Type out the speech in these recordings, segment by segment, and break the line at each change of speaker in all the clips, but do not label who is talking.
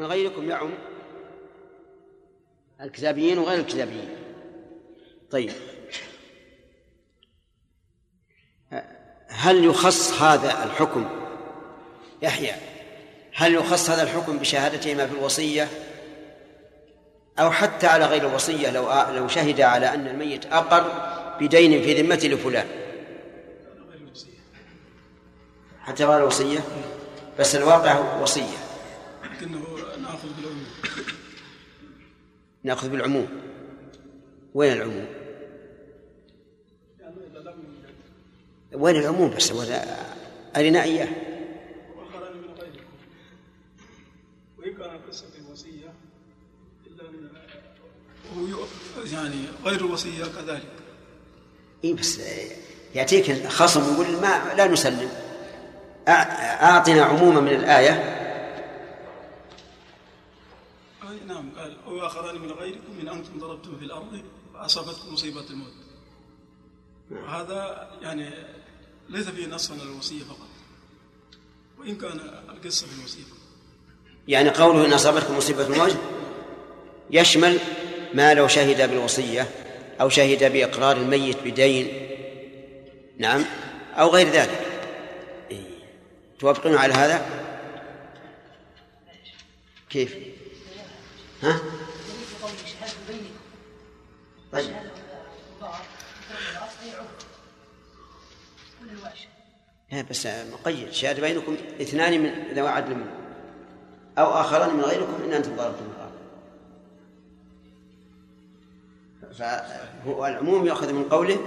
من غيركم يعم؟ الكتابيين وغير الكتابيين. طيب. هل يخص هذا الحكم يحيى هل يخص هذا الحكم بشهادتهما في الوصية؟ أو حتى على غير الوصية لو لو شهد على أن الميت أقر بدين في ذمته لفلان. حتى غير الوصية؟ بس الواقع وصية.
لكنه ناخذ بالعموم.
وين العموم؟ وين العموم بس؟ أرنا إياه.
الوصية إلا يعني غير الوصية كذلك.
إيه بس يأتيك خصم يقول ما لا نسلم. أعطنا عموما من الآية
أي نعم قال وآخران من غيركم من أنتم ضربتم في الأرض فأصابتكم مصيبة الموت. وهذا يعني ليس فيه نص على الوصية فقط وإن كان القصة في الوصية.
يعني قوله إن أصابتكم مصيبة الموت يشمل ما لو شهد بالوصية أو شهد بإقرار الميت بدين نعم أو غير ذلك. إيه. توافقون على هذا؟ كيف؟ ها؟ طيب. لا بس مقيد. شهادة بينكم اثنان من ذوي عدل منكم أو آخران من غيركم إن أنتم ضربتم الأرض فهو العموم يأخذ من قوله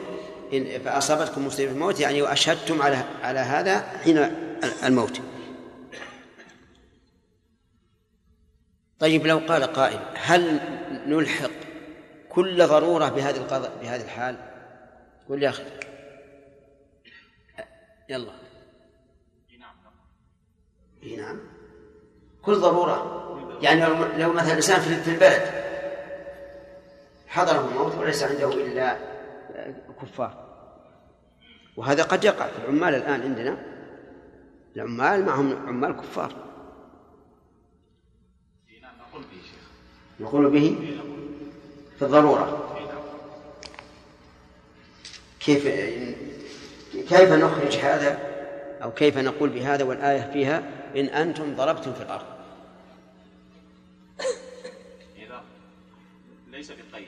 إن فأصابتكم مصيبة الموت يعني وأشهدتم على على هذا حين الموت. طيب لو قال قائل هل نلحق كل ضرورة بهذه القضاء بهذه الحال؟ قل يا أخي. يلا. إي نعم. كل ضرورة. يعني لو, لو مثلا إنسان في البلد حضره الموت وليس عنده إلا كفار. وهذا قد يقع في العمال الآن عندنا. العمال معهم عمال كفار. نقول به في الضرورة. كيف كيف نخرج هذا أو كيف نقول بهذا والآية فيها إن أنتم ضربتم في الأرض؟
إذا ليس بالقيد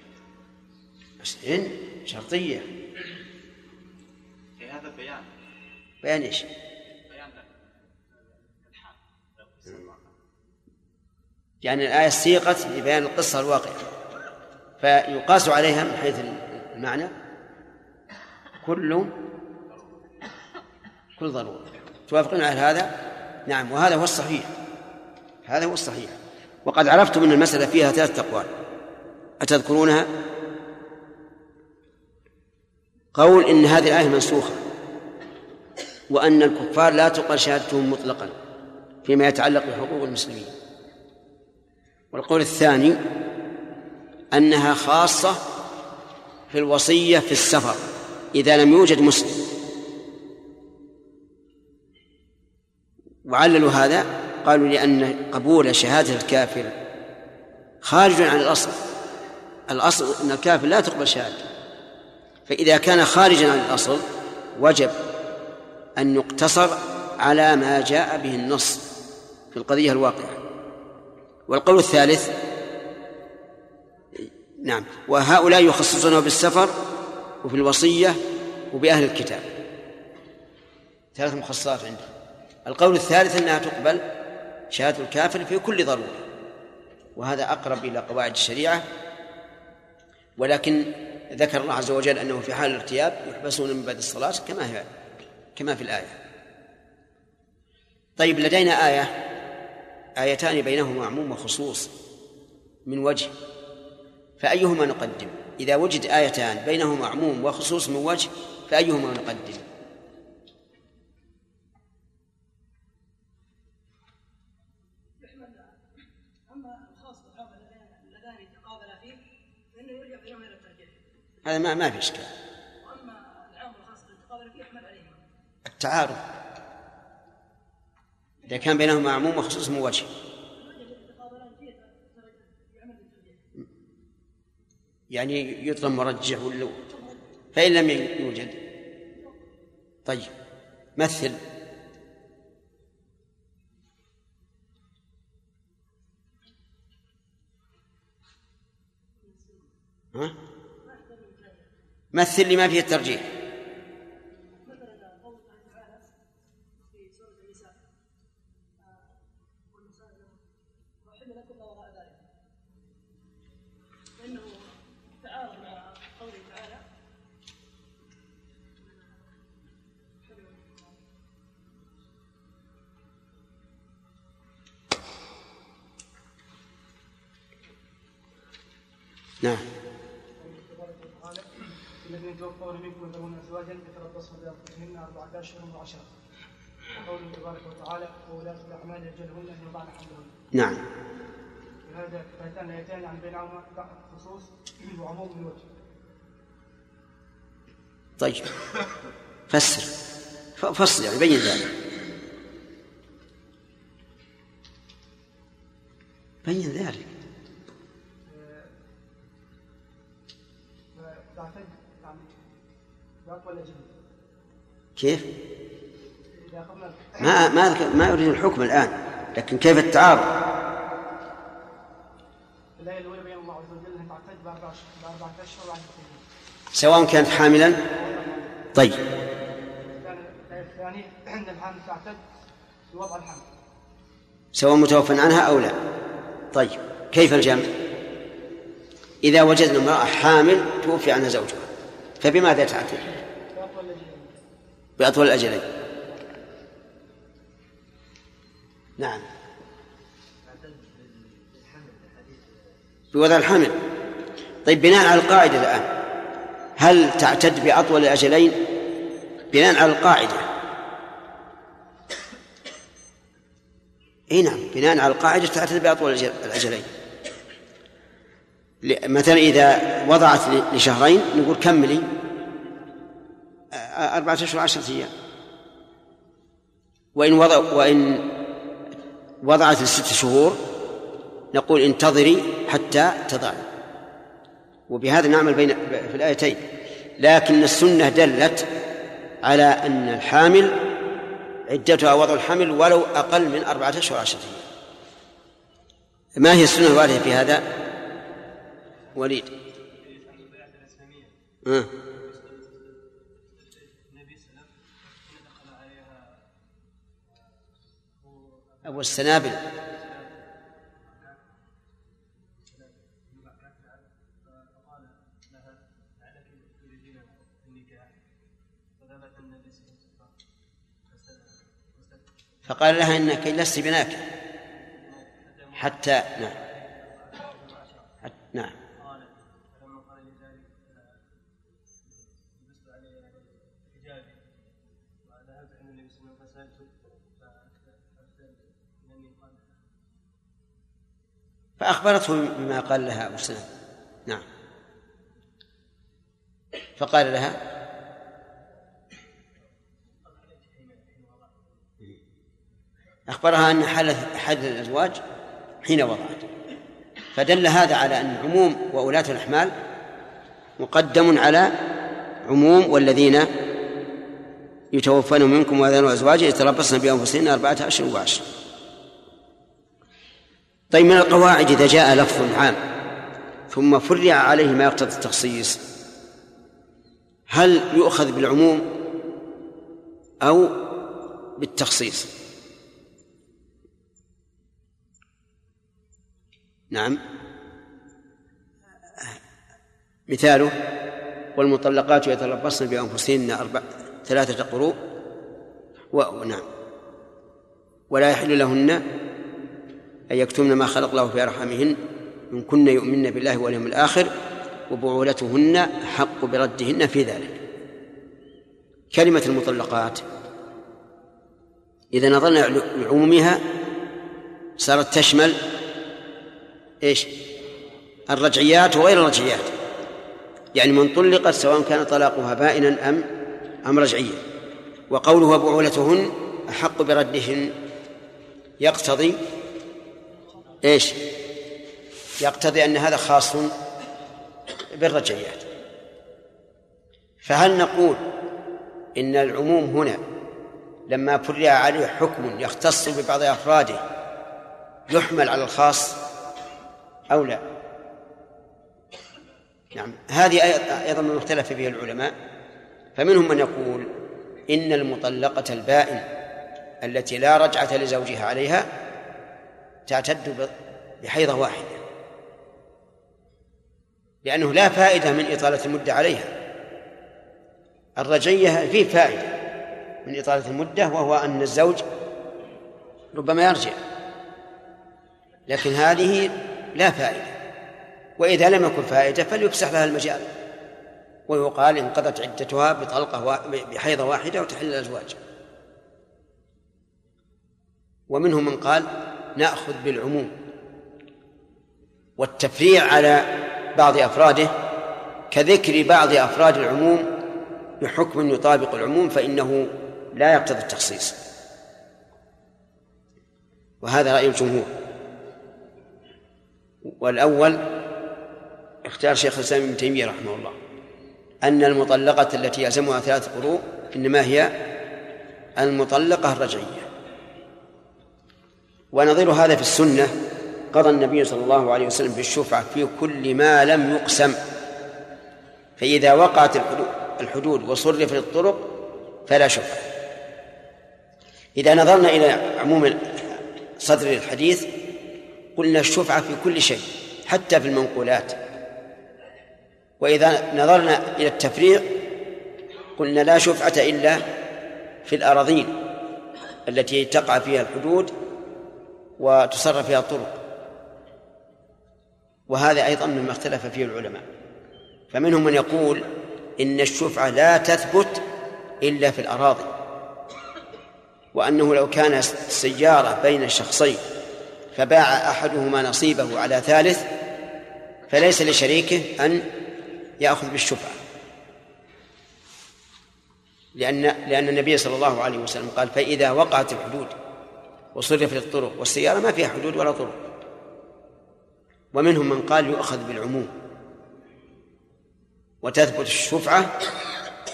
بس إن شرطية.
في هذا البيان.
بيان إيش؟
بيان الحال
يعني الآية سيقت لبيان القصة الواقعة. فيقاس عليها من حيث المعنى كل كل ضرورة. توافقون على هذا؟ نعم وهذا هو الصحيح. هذا هو الصحيح. وقد عرفتم أن المسألة فيها ثلاث أقوال. أتذكرونها؟ قول إن هذه الآية منسوخة وأن الكفار لا تقبل شهادتهم مطلقا فيما يتعلق بحقوق المسلمين. والقول الثاني أنها خاصة في الوصية في السفر إذا لم يوجد مسلم. وعللوا هذا قالوا لأن قبول شهادة الكافر خارج عن الأصل. الأصل أن الكافر لا تقبل شهادته. فإذا كان خارجا عن الأصل وجب أن يقتصر على ما جاء به النص في القضية الواقعة. والقول الثالث نعم وهؤلاء يخصصونه بالسفر وفي الوصية وبأهل الكتاب. ثلاث مخصصات عندهم. القول الثالث أنها تقبل شهادة الكافر في كل ضرورة وهذا أقرب إلى قواعد الشريعة. ولكن ذكر الله عز وجل أنه في حال الارتياب يحبسون من بعد الصلاة كما هي كما في الآية. طيب لدينا آية آيتان بينهما عموم وخصوص من وجه. فأيهما نقدم؟ إذا وجد آيتان بينهما عموم وخصوص من وجه فأيهما نقدم؟ هذا ما ما في إشكال. وأما العام والخاص بالتقابل فيه يحمل عليهما. التعارض إذا كان بينهما عموم وخصوص من وجه. يعني يطلب مرجح ولا فإن لم يوجد. طيب. مثل. ها؟ مثل لما فيه الترجيح. نعم.
الذين يتوفون منكم ويذرون ازواجا يتربصن بانفسهن اربعه اشهر وعشرا وقوله تبارك وتعالى وولاة الاعمال يجلهن ان يضعن حملهن
نعم
هذا هاتان الايتان يعني بينهما خصوص وعموم من وجه
طيب. فسر. فصل يعني بين ذلك. بين ذلك. كيف؟ ما ما ما أريد الحكم الآن لكن كيف التعارض؟ سواء كانت حاملا طيب
يعني عند الحامل تعتد بوضع الحمل
سواء متوفى عنها أو لا طيب كيف الجمع؟ إذا وجدنا امرأة حامل توفي عنها زوجها فبماذا تعتد؟ بأطول الأجلين نعم. بوضع الحمل طيب بناء على القاعدة الآن هل تعتد بأطول الأجلين؟ بناء على القاعدة. إي نعم بناء على القاعدة تعتد بأطول الأجلين. مثلا إذا وضعت لشهرين نقول كملي أربعة أشهر عشرة أيام. وإن وضع وإن وضعت لست شهور نقول انتظري حتى تضعي وبهذا نعمل بين في الآيتين. لكن السنة دلت على أن الحامل عدتها وضع الحمل ولو أقل من أربعة أشهر عشرة أيام. ما هي السنة الواردة في هذا؟ وليد. أه. أبو السنابل. فقال لها إنك لست بناك حتى نعم. فأخبرته بما قال لها أبو سلمة نعم. فقال لها أخبرها أن حدث حدث الأزواج حين وضعت. فدل هذا على أن عموم وولاة الأحمال مقدم على عموم والذين يتوفون منكم وذنوا أزواجا يتربصن بأنفسهن أربعة أشهر وعشر طيب من القواعد إذا جاء لفظ عام ثم فرع عليه ما يقتضي التخصيص هل يؤخذ بالعموم أو بالتخصيص؟ نعم. مثاله والمطلقات يتربصن بأنفسهن أربع ثلاثة قروء ونعم ولا يحل لهن أن يكتمن ما خلق الله في أرحامهن إن كن يؤمن بالله واليوم الآخر وبعولتهن حق بردهن في ذلك. كلمة المطلقات. إذا نظرنا لعمومها صارت تشمل إيش؟ الرجعيات وغير الرجعيات. يعني من طلقت سواء كان طلاقها بائنا أم أم رجعيا وقوله بعولتهن أحق بردهن. يقتضي إيش؟ يقتضي أن هذا خاص بالرجعيات. فهل نقول إن العموم هنا لما فرع عليه حكم يختص ببعض أفراده يحمل على الخاص أو لا؟ نعم هذه أيضا من اختلف فيه العلماء. فمنهم من يقول إن المطلقة البائن التي لا رجعة لزوجها عليها تعتد بحيضة واحدة. لأنه لا فائدة من إطالة المدة عليها. الرجية فيه فائدة من إطالة المدة وهو أن الزوج ربما يرجع. لكن هذه لا فائدة. وإذا لم يكن فائدة فليفسح لها المجال. ويقال انقضت عدتها بطلقة بحيضة واحدة وتحل الأزواج. ومنهم من قال نأخذ بالعموم والتفريع على بعض أفراده كذكر بعض أفراد العموم بحكم يطابق العموم فإنه لا يقتضي التخصيص. وهذا رأي الجمهور. والأول اختار شيخ الإسلام ابن تيمية رحمه الله أن المطلقة التي يلزمها ثلاث قروء إنما هي المطلقة الرجعية. ونظير هذا في السنة قضى النبي صلى الله عليه وسلم بالشفعة في كل ما لم يقسم. فإذا وقعت الحدود وصرفت الطرق فلا شفعة. إذا نظرنا إلى عموم صدر الحديث قلنا الشفعة في كل شيء حتى في المنقولات. وإذا نظرنا إلى التفريق قلنا لا شفعة إلا في الأراضين التي تقع فيها الحدود وتصرف فيها الطرق. وهذا أيضا مما اختلف فيه العلماء. فمنهم من يقول إن الشفعة لا تثبت إلا في الأراضي وأنه لو كان سيارة بين شخصين فباع أحدهما نصيبه على ثالث فليس لشريكه أن يأخذ بالشفعة. لأن لأن النبي صلى الله عليه وسلم قال فإذا وقعت الحدود وصرفت الطرق والسيارة ما فيها حدود ولا طرق. ومنهم من قال يؤخذ بالعموم. وتثبت الشفعة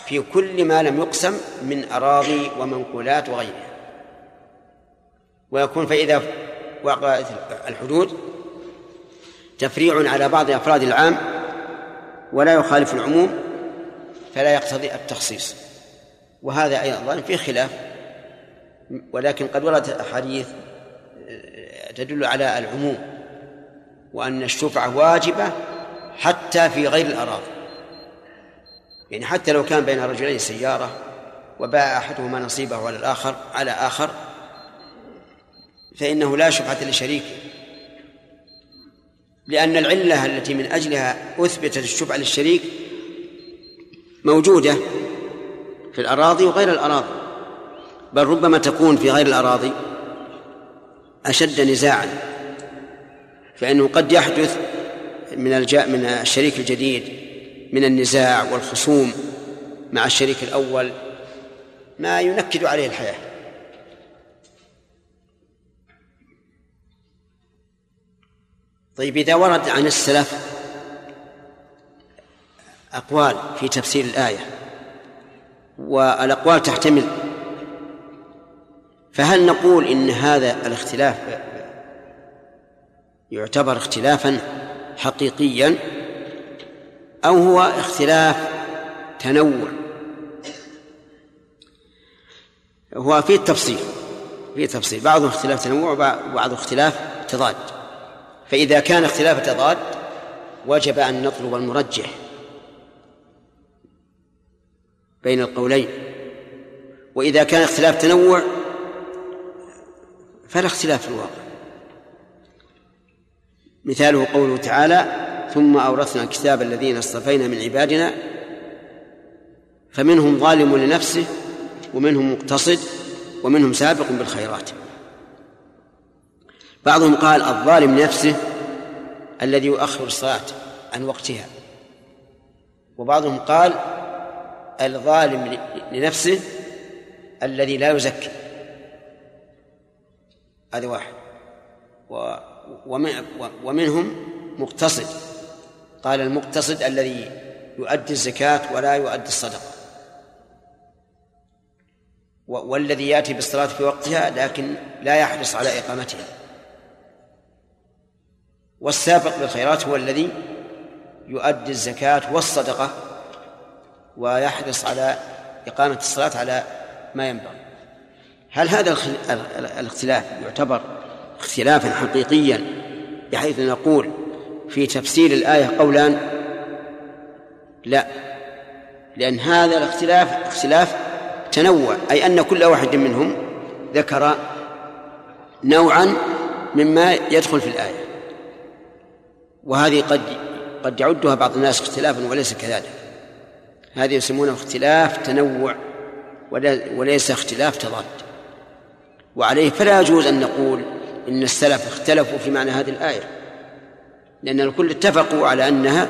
في كل ما لم يقسم من أراضي ومنقولات وغيرها. ويكون فإذا وقعت الحدود تفريع على بعض أفراد العام ولا يخالف العموم فلا يقتضي التخصيص. وهذا أيضا في خلاف ولكن قد وردت أحاديث تدل على العموم وأن الشفعة واجبة حتى في غير الأراضي. يعني حتى لو كان بين رجلين سيارة وباع أحدهما نصيبه على الآخر على آخر فإنه لا شفعة لشريكه لأن العلة التي من أجلها أثبتت الشفعة للشريك موجودة في الأراضي وغير الأراضي. بل ربما تكون في غير الأراضي أشد نزاعا فإنه قد يحدث من من الشريك الجديد من النزاع والخصوم مع الشريك الأول ما ينكد عليه الحياة. طيب إذا ورد عن السلف أقوال في تفسير الآية والأقوال تحتمل فهل نقول إن هذا الاختلاف يعتبر اختلافا حقيقيا؟ أو هو اختلاف تنوع؟ هو في التفصيل في تفصيل بعضه اختلاف تنوع وبعضه اختلاف تضاد. فإذا كان اختلاف تضاد وجب أن نطلب المرجح بين القولين. وإذا كان اختلاف تنوع فلا اختلاف في الواقع. مثاله قوله تعالى ثم أورثنا الكتاب الذين اصطفينا من عبادنا فمنهم ظالم لنفسه ومنهم مقتصد ومنهم سابق بالخيرات. بعضهم قال الظالم نفسه الذي يؤخر الصلاة عن وقتها وبعضهم قال الظالم لنفسه الذي لا يزكي هذا واحد. ومنهم مقتصد. قال المقتصد الذي يؤدي الزكاة ولا يؤدي الصدقة. والذي يأتي بالصلاة في وقتها لكن لا يحرص على إقامتها. والسابق بالخيرات هو الذي يؤدي الزكاة والصدقة ويحرص على إقامة الصلاة على ما ينبغي. هل هذا الاختلاف يعتبر اختلافا حقيقيا بحيث نقول في تفسير الآية قولان لا لأن هذا الاختلاف اختلاف تنوع أي أن كل واحد منهم ذكر نوعا مما يدخل في الآية. وهذه قد قد يعدها بعض الناس اختلافا وليس كذلك. هذه يسمونه اختلاف تنوع وليس اختلاف تضاد. وعليه فلا يجوز أن نقول إن السلف اختلفوا في معنى هذه الآية لأن الكل اتفقوا على أنها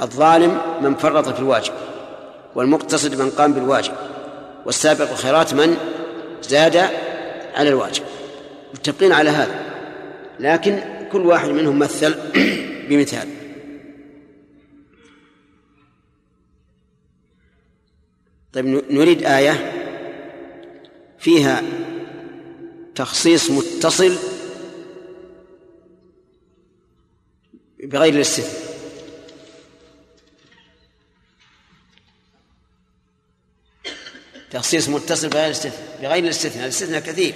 الظالم من فرط في الواجب والمقتصد من قام بالواجب والسابق الخيرات من زاد على الواجب متفقين على هذا لكن كل واحد منهم مثل بمثال. طيب نريد آية فيها تخصيص متصل بغير الاستثناء. تخصيص متصل بغير الاستثناء. بغير الاستثناء. الاستثناء كثير.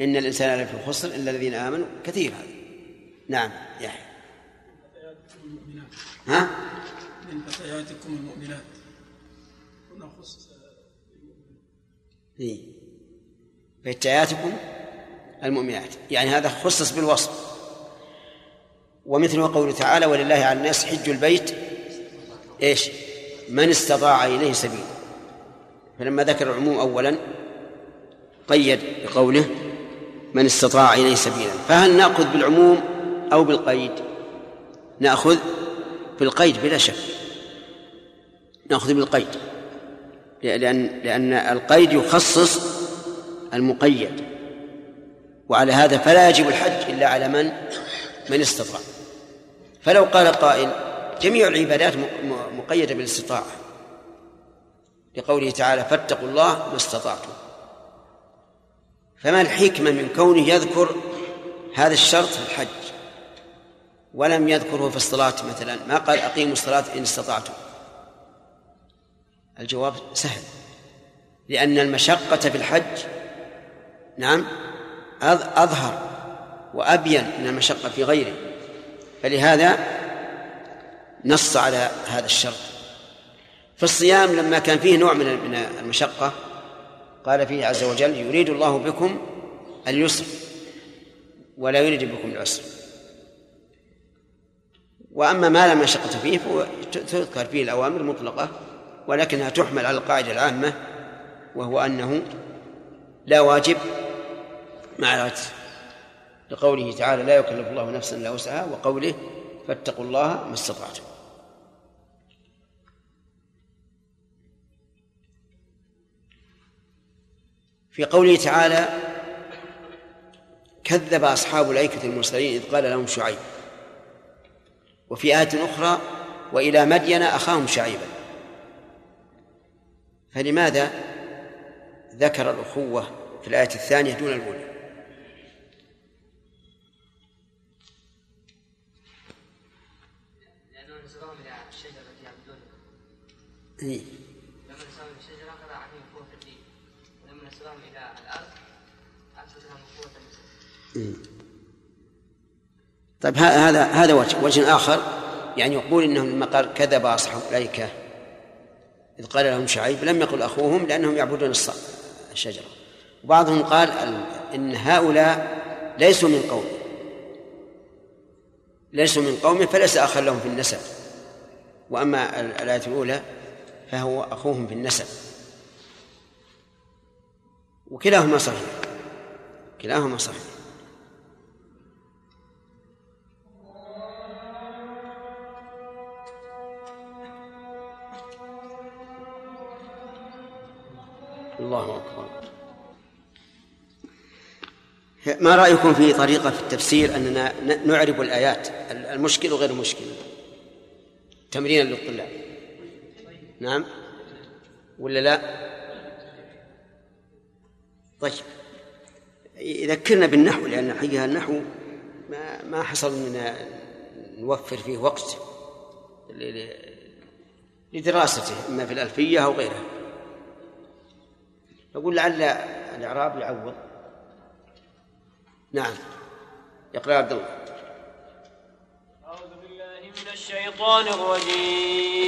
إن الإنسان لفي خسر إلا الذين آمنوا. كثير هذا. نعم يحيى. ها؟
من فتياتكم المؤمنات. هنا خص
إيه. فتياتكم المؤمنات. يعني هذا خصص بالوصف. ومثله قوله تعالى ولله على الناس حج البيت. إيش؟ من استطاع إليه سبيلا فلما ذكر العموم اولا قيد بقوله من استطاع إليه سبيلا. فهل نأخذ بالعموم أو بالقيد؟ نأخذ بالقيد بلا شك. نأخذ بالقيد. لأن لأن القيد يخصص المقيد. وعلى هذا فلا يجب الحج إلا على من؟ من استطاع. فلو قال قائل جميع العبادات مقيدة بالاستطاعة. لقوله تعالى فاتقوا الله ما استطعتم. فما الحكمة من كونه يذكر هذا الشرط في الحج؟ ولم يذكره في الصلاة مثلا. ما قال أقيموا الصلاة إن استطعتم. الجواب سهل. لأن المشقة في الحج نعم. أظ- أظهر وأبين من المشقة في غيره. فلهذا نص على هذا الشرط. في الصيام لما كان فيه نوع من المشقة قال فيه عز وجل يريد الله بكم اليسر ولا يريد بكم العسر. وأما ما لا مشقة فيه فهو تذكر فيه الأوامر المطلقة ولكنها تحمل على القاعدة العامة وهو أنه لا واجب مع العجز. لقوله تعالى لا يكلف الله نفسا إلا وسعها وقوله فاتقوا الله ما استطعتم. في قوله تعالى كذب أصحاب الأيكة المرسلين إذ قال لهم شعيب. وفي آية أخرى وإلى مدين أخاهم شعيبا. فلماذا ذكر الأخوة في الآية الثانية دون الأولى؟ إيه.
لما إلى الشجرة قضى عليهم قوة الدين. ولما نسبهم إلى الأرض أثبت لهم قوة النسب
طيب ه- هذا هذا وجه وجه آخر. يعني يقول إنهم لما قال كذب أصحاب الأيكة إذ قال لهم شعيب لم يقل أخوهم لأنهم يعبدون الشجرة. وبعضهم قال ال- إن هؤلاء ليسوا من قوم ليسوا من قوم فليس أخا لهم في النسب. وأما ال- الآية الأولى فهو أخوهم في النسب. وكلاهما صحيح. كلاهما صحيح. الله أكبر. ما رأيكم في طريقة في التفسير أننا نعرب الآيات؟ المشكل وغير المشكل تمرينا للطلاب. نعم. ولا لا؟ طيب. يذكرنا بالنحو لأن حقيقة النحو ما ما حصل لنا نوفر فيه وقت ل- ل- لدراسته إما في الألفية أو غيرها. نقول لعل الإعراب يعوض. نعم. يقرأ عبد الله.
أعوذ بالله من الشيطان الرجيم.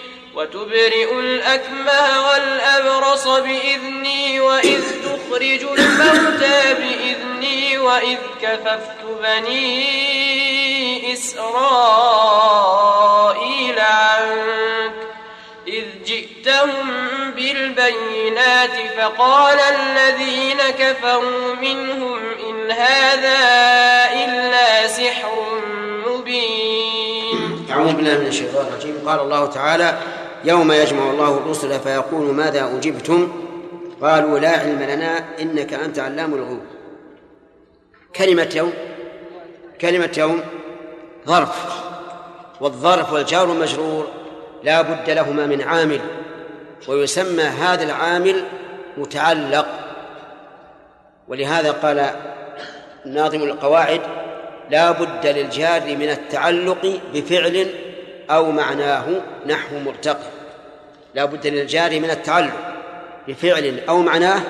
وتبرئ الأكمه والأبرص بإذني وإذ تخرج الموتى بإذني وإذ كففت بني إسرائيل عنك إذ جئتهم بالبينات فقال الذين كفروا منهم إن هذا إلا سحر مبين.
أعوذ بالله من الشيطان الرجيم. قال الله تعالى يوم يجمع الله الرسل فيقول ماذا أجبتم؟ قالوا لا علم لنا إنك أنت علام الغيوب. كلمة يوم كلمة يوم ظرف والظرف والجار والمجرور لا بد لهما من عامل ويسمى هذا العامل متعلق. ولهذا قال ناظم القواعد لا بد للجار من التعلق بفعل أو معناه نحو مرتقي لا بد للجار من التعلق بفعل أو معناه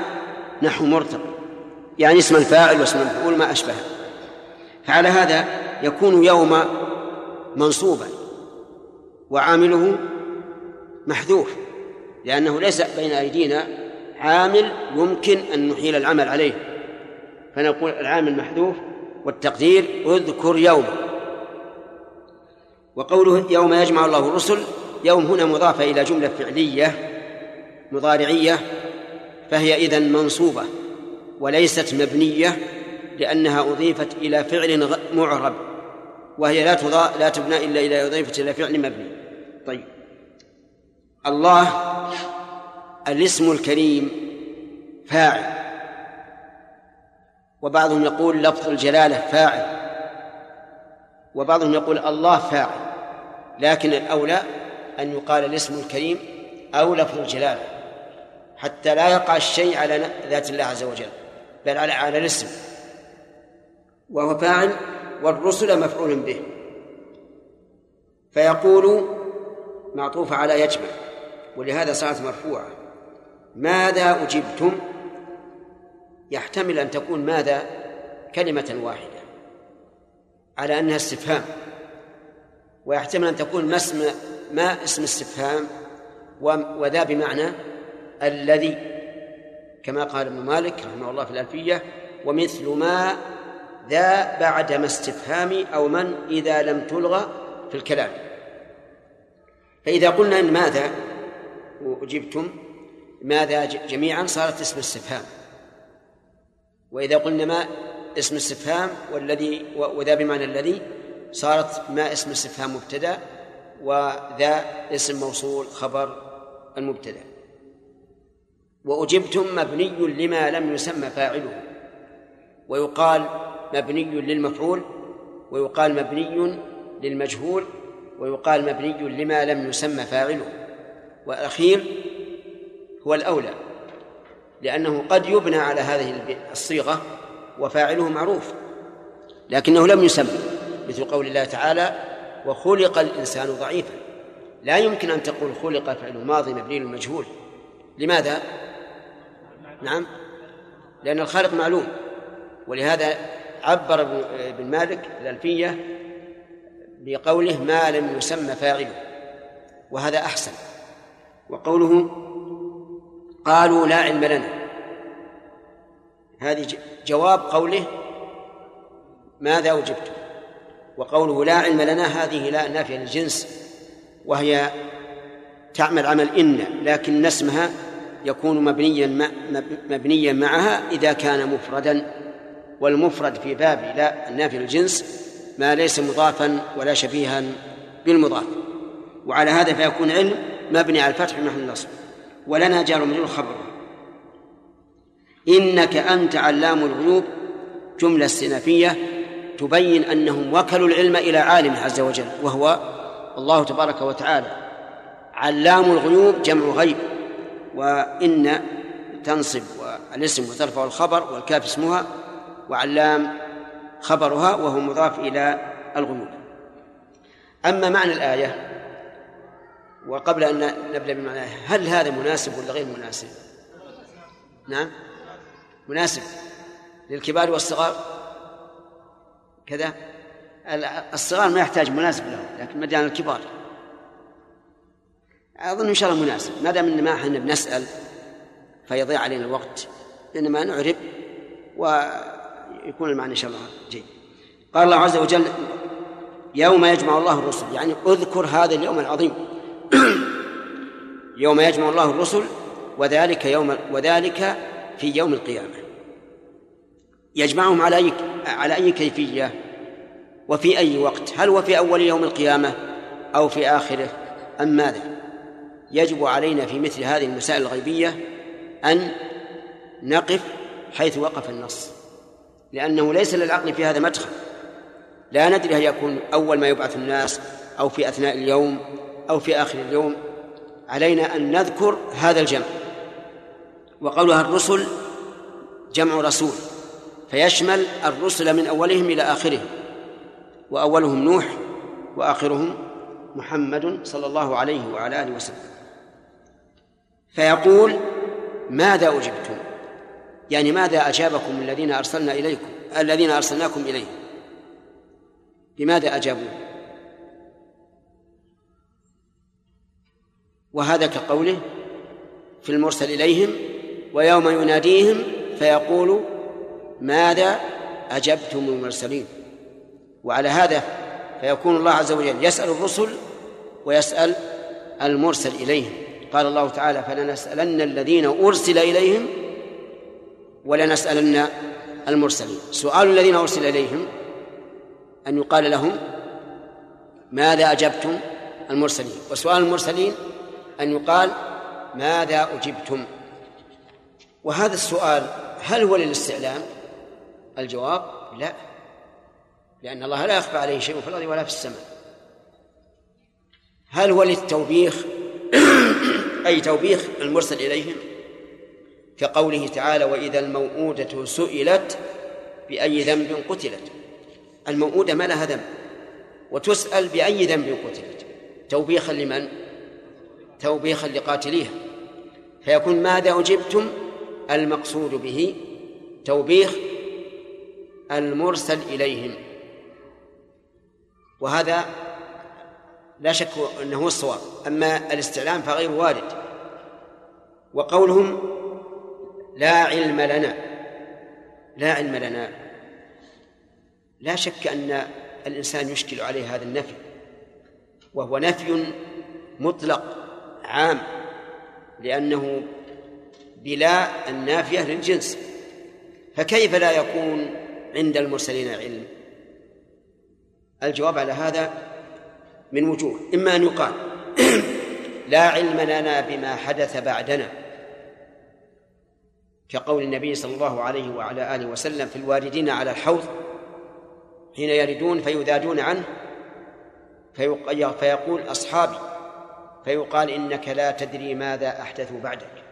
نحو مرتقي يعني اسم الفاعل واسم المفعول ما أشبه. فعلى هذا يكون يوم منصوبا وعامله محذوف لأنه ليس بين أيدينا عامل يمكن أن نحيل العمل عليه. فنقول العامل محذوف والتقدير اذكر يوم وقوله يوم يجمع الله الرسل يوم هنا مضافة إلى جملة فعلية مضارعية فهي إذن منصوبة وليست مبنية لأنها أضيفت إلى فعل معرب وهي لا تضا لا تبنى إلا إذا أضيفت إلى فعل مبني. طيب. الله الاسم الكريم فاعل. وبعضهم يقول لفظ الجلالة فاعل. وبعضهم يقول الله فاعل لكن الأولى أن يقال الاسم الكريم أو لفظ الجلالة حتى لا يقع الشيء على ذات الله عز وجل بل على على الاسم. وهو فاعل والرسل مفعول به. فيقول معطوف على يجمع ولهذا صارت مرفوعة. ماذا أجبتم؟ يحتمل أن تكون ماذا؟ كلمة واحدة. على أنها استفهام ويحتمل أن تكون ما اسم ما اسم استفهام وذا بمعنى الذي كما قال ابن مالك رحمه الله في الألفية ومثل ما ذا بعد ما استفهام أو من إذا لم تلغى في الكلام. فإذا قلنا إن ماذا أجبتم ماذا جميعا صارت اسم استفهام. وإذا قلنا ما اسم استفهام والذي وذا بمعنى الذي صارت ما اسم استفهام مبتدأ وذا اسم موصول خبر المبتدأ. وأجبتم مبني لما لم يسمى فاعله. ويقال مبني للمفعول ويقال مبني للمجهول ويقال مبني لما لم يسمى فاعله. والأخير هو الأولى لأنه قد يبنى على هذه الصيغة وفاعله معروف لكنه لم يسمى مثل قول الله تعالى وخلق الإنسان ضعيفا. لا يمكن أن تقول خلق فعل ماضي مبني للمجهول لماذا؟ نعم لأن الخالق معلوم ولهذا عبر ابن مالك الألفية بقوله ما لم يسمى فاعله وهذا أحسن. وقوله قالوا لا علم لنا هذه جواب قوله ماذا أجبت وقوله لا علم لنا هذه لا نافية للجنس وهي تعمل عمل إن لكن اسمها يكون مبنيا مبنيا معها إذا كان مفردا والمفرد في باب لا النافي للجنس ما ليس مضافا ولا شبيها بالمضاف. وعلى هذا فيكون علم مبني على الفتح محل النصب. ولنا جار مجرور خبر إنك أنت علام الغيوب. جملة استئنافية تبين أنهم وكلوا العلم إلى عالم عز وجل وهو الله تبارك وتعالى. علام الغيوب جمع غيب وإن تنصب الاسم وترفع الخبر والكاف اسمها وعلام خبرها وهو مضاف إلى الغيوب. أما معنى الآية وقبل أن نبدأ بمعنى الآية هل هذا مناسب ولا غير مناسب؟ نعم. مناسب للكبار والصغار؟ كذا. الصغار ما يحتاج مناسب لهم لكن ما دام الكبار. أظن إن شاء الله مناسب. ما دام إن ما إحنا بنسأل فيضيع علينا الوقت. إنما نعرب ويكون المعنى إن شاء الله جيد. قال الله عز وجل يوم يجمع الله الرسل. يعني اذكر هذا اليوم العظيم. يوم يجمع الله الرسل وذلك يوم وذلك في يوم القيامة. يجمعهم على أي على أي كيفية؟ وفي أي وقت؟ هل هو في أول يوم القيامة أو في آخره؟ أم ماذا؟ يجب علينا في مثل هذه المسائل الغيبية أن نقف حيث وقف النص لأنه ليس للعقل في هذا مدخل. لا ندري هل يكون أول ما يبعث الناس أو في أثناء اليوم أو في آخر اليوم. علينا أن نذكر هذا الجمع. وقولها الرسل جمع رسول. فيشمل الرسل من أولهم إلى آخرهم وأولهم نوح وآخرهم محمد صلى الله عليه وعلى آله وسلم. فيقول ماذا أجبتم؟ يعني ماذا أجابكم الذين أرسلنا إليكم الذين أرسلناكم إليهم؟ بماذا أجابوا وهذا كقوله في المرسل إليهم ويوم يناديهم فيقول ماذا أجبتم المرسلين؟ وعلى هذا فيكون الله عز وجل يسأل الرسل ويسأل المرسل إليهم. قال الله تعالى فلنسألن الذين أرسل إليهم ولنسألن المرسلين. سؤال الذين أرسل إليهم أن يقال لهم ماذا أجبتم المرسلين؟ وسؤال المرسلين أن يقال ماذا أجبتم؟ وهذا السؤال هل هو للاستعلام؟ الجواب لا لأن الله لا يخفى عليه شيء في الأرض ولا في السماء. هل هو للتوبيخ؟ أي توبيخ المرسل إليهم؟ كقوله تعالى وإذا الموءودة سئلت بأي ذنب قتلت. الموءودة ما لها ذنب وتسأل بأي ذنب قتلت. توبيخا لمن؟ توبيخا لقاتليها. فيكون ماذا أجبتم؟ المقصود به توبيخ المرسل إليهم. وهذا لا شك أنه الصواب. أما الاستعلام فغير وارد. وقولهم لا علم لنا. لا علم لنا. لا شك أن الإنسان يشكل عليه هذا النفي. وهو نفي مطلق عام. لأنه بلا النافية للجنس. فكيف لا يكون عند المرسلين علم الجواب على هذا من وجوه. إما أن يقال لا علم لنا بما حدث بعدنا. كقول النبي صلى الله عليه وعلى آله وسلم في الواردين على الحوض حين يردون فيذادون عنه فيقول أصحابي فيقال إنك لا تدري ماذا أحدثوا بعدك.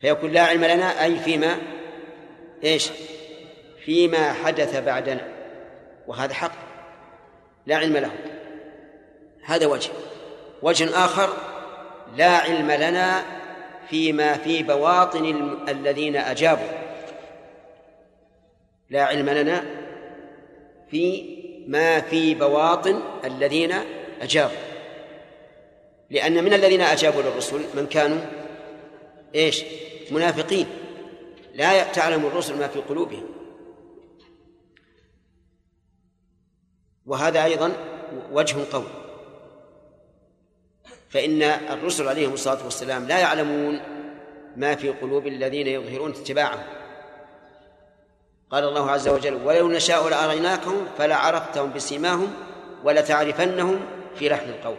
فيقول لا علم لنا أي فيما إيش؟ فيما حدث بعدنا. وهذا حق. لا علم لهم هذا وجه. وجه آخر لا علم لنا فيما في بواطن الذين أجابوا. لا علم لنا في ما في بواطن الذين أجابوا. لأن من الذين أجابوا للرسل من كانوا إيش؟ منافقين. لا تعلم الرسل ما في قلوبهم. وهذا أيضا وجه قوي فإن الرسل عليهم الصلاة والسلام لا يعلمون ما في قلوب الذين يظهرون اتباعهم. قال الله عز وجل ولو نشاء لأريناكهم فلعرفتهم بسيماهم ولتعرفنهم في لحن القول.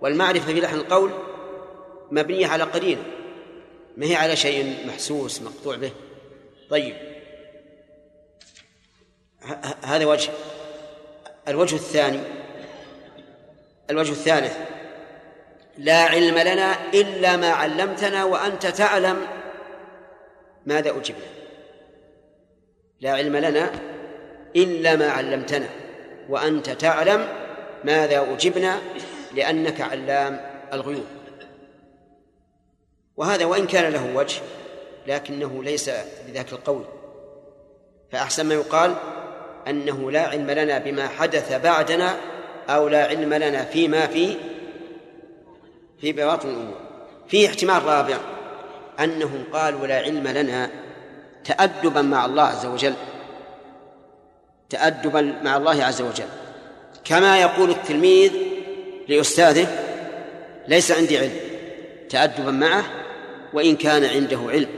والمعرفة في لحن القول مبنية على قرينة ما هي على شيء محسوس مقطوع به. طيب هذا وجه. الوجه الثاني الوجه الثالث لا علم لنا إلا ما علمتنا وأنت تعلم ماذا أجبنا. لا علم لنا إلا ما علمتنا وأنت تعلم ماذا أجبنا لأنك علام الغيوب. وهذا وإن كان له وجه لكنه ليس بذاك القول. فأحسن ما يقال أنه لا علم لنا بما حدث بعدنا أو لا علم لنا فيما في في بواطن الأمور. في احتمال رابع أنهم قالوا لا علم لنا تأدبا مع الله عز وجل. تأدبا مع الله عز وجل. كما يقول التلميذ لأستاذه ليس عندي علم. تأدبا معه وإن كان عنده علم.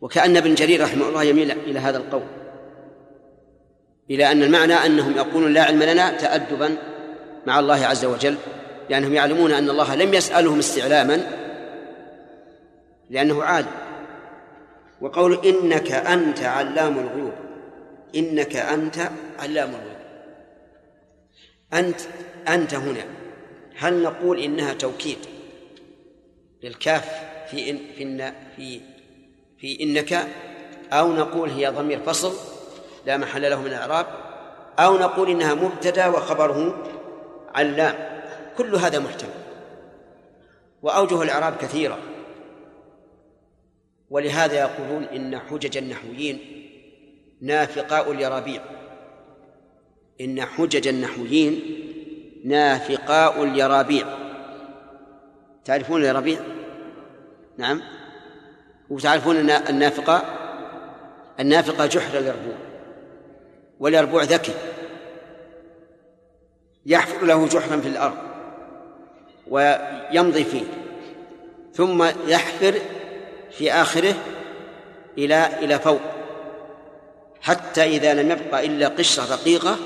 وكأن ابن جرير رحمه الله يميل إلى هذا القول. إلى أن المعنى أنهم يقولون لا علم لنا تأدبا مع الله عز وجل لأنهم يعلمون أن الله لم يسألهم استعلاما لأنه عالم. وقول إنك أنت علام الغيوب إنك أنت علام الغيوب. أنت أنت هنا. هل نقول إنها توكيد للكاف في إن في في في إنك أو نقول هي ضمير فصل؟ لا محل له من الإعراب أو نقول إنها مبتدأ وخبره علام. كل هذا محتمل. وأوجه الإعراب كثيرة. ولهذا يقولون إن حجج النحويين نافقاء اليرابيع. إن حجج النحويين نافقاء اليرابيع. تعرفون اليرابيع؟ نعم. وتعرفون النافقة النافقة جحر اليربوع. واليربوع ذكي. يحفر له جحرا في الأرض ويمضي فيه. ثم يحفر في آخره إلى إلى فوق. حتى إذا لم يبقى إلا قشرة رقيقة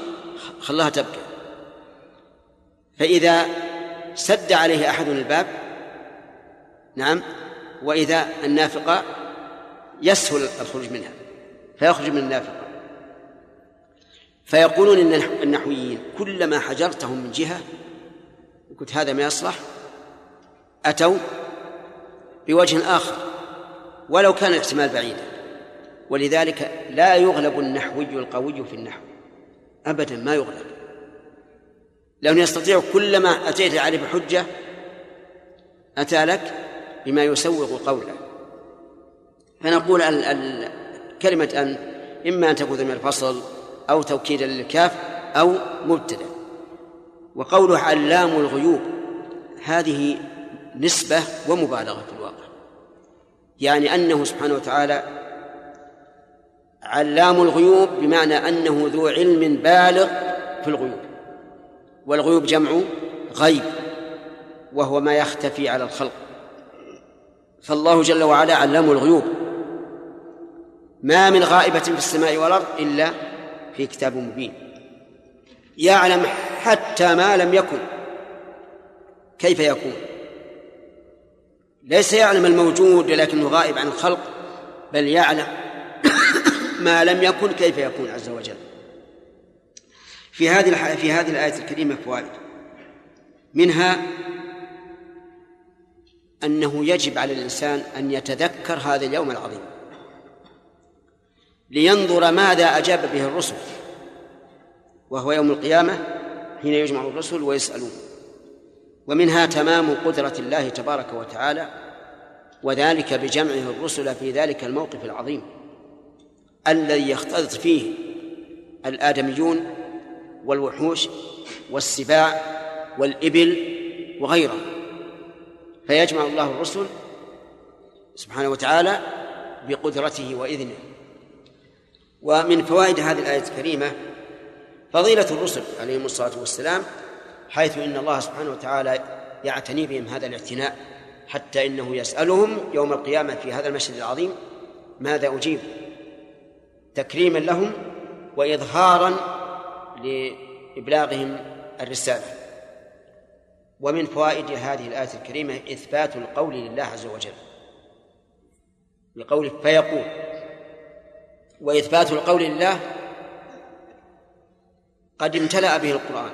خلاها تبكي. فإذا سد عليه أحد الباب نعم وإذا النافقة يسهل الخروج منها. فيخرج من النافقة. فيقولون إن النحويين كلما حجرتهم من جهة وقلت هذا ما يصلح؟ أتوا بوجه آخر ولو كان الاحتمال بعيدا. ولذلك لا يغلب النحوي القوي في النحو أبدا ما يغلب. لأنه يستطيع كلما أتيت عليه بحجة أتى لك بما يسوغ قوله. فنقول ال ال كلمة أن إما أن تكون من الفصل أو توكيدا للكاف أو مبتدأ. وقوله علام الغيوب هذه نسبة ومبالغة في الواقع. يعني أنه سبحانه وتعالى علام الغيوب بمعنى أنه ذو علم بالغ في الغيوب. والغيوب جمع غيب وهو ما يختفي على الخلق. فالله جل وعلا علام الغيوب. ما من غائبة في السماء والأرض إلا في كتاب مبين. يعلم حتى ما لم يكن. كيف يكون؟ ليس يعلم الموجود لكنه غائب عن الخلق بل يعلم ما لم يكن كيف يكون عز وجل. في هذه في هذه الآية الكريمة فوائد. منها أنه يجب على الإنسان أن يتذكر هذا اليوم العظيم. لينظر ماذا أجاب به الرسل. وهو يوم القيامة حين يجمع الرسل ويسألون. ومنها تمام قدرة الله تبارك وتعالى وذلك بجمعه الرسل في ذلك الموقف العظيم الذي يختلط فيه الآدميون والوحوش والسباع والإبل وغيره. فيجمع الله الرسل سبحانه وتعالى بقدرته وإذنه. ومن فوائد هذه الآية الكريمة فضيلة الرسل عليهم الصلاة والسلام حيث إن الله سبحانه وتعالى يعتني بهم هذا الاعتناء حتى إنه يسألهم يوم القيامة في هذا المشهد العظيم ماذا أجيب؟ تكريما لهم وإظهارا لإبلاغهم الرسالة. ومن فوائد هذه الآية الكريمة إثبات القول لله عز وجل بقوله فيقول وإثبات القول لله قد امتلأ به القرآن